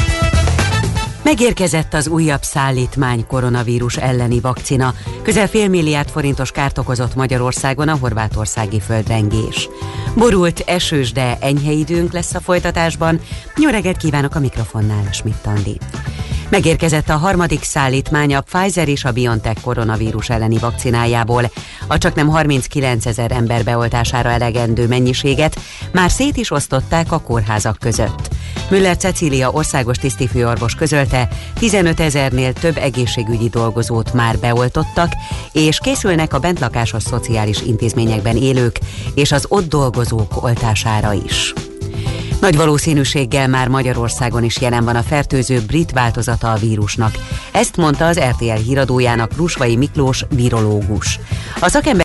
Megérkezett az újabb szállítmány koronavírus elleni vakcina. Közel fél milliárd forintos kárt okozott Magyarországon a horvátországi földrengés. Borult, esős, de enyhe időnk lesz a folytatásban. Jó reggelt kívánok a mikrofonnál, Schmidt Andi. Megérkezett a harmadik szállítmány a Pfizer és a BioNTech koronavírus elleni vakcinájából. A csak nem 39 ezer ember beoltására elegendő mennyiséget már szét is osztották a kórházak között. Müller Cecília országos tisztifőorvos közölte, 15 ezernél több egészségügyi dolgozót már beoltottak, és készülnek a bentlakásos szociális intézményekben élők és az ott dolgozók oltására is. Nagy valószínűséggel már Magyarországon is jelen van a fertőző brit változata a vírusnak. Ezt mondta az RTL híradójának Rusvai Miklós virológus. A szakember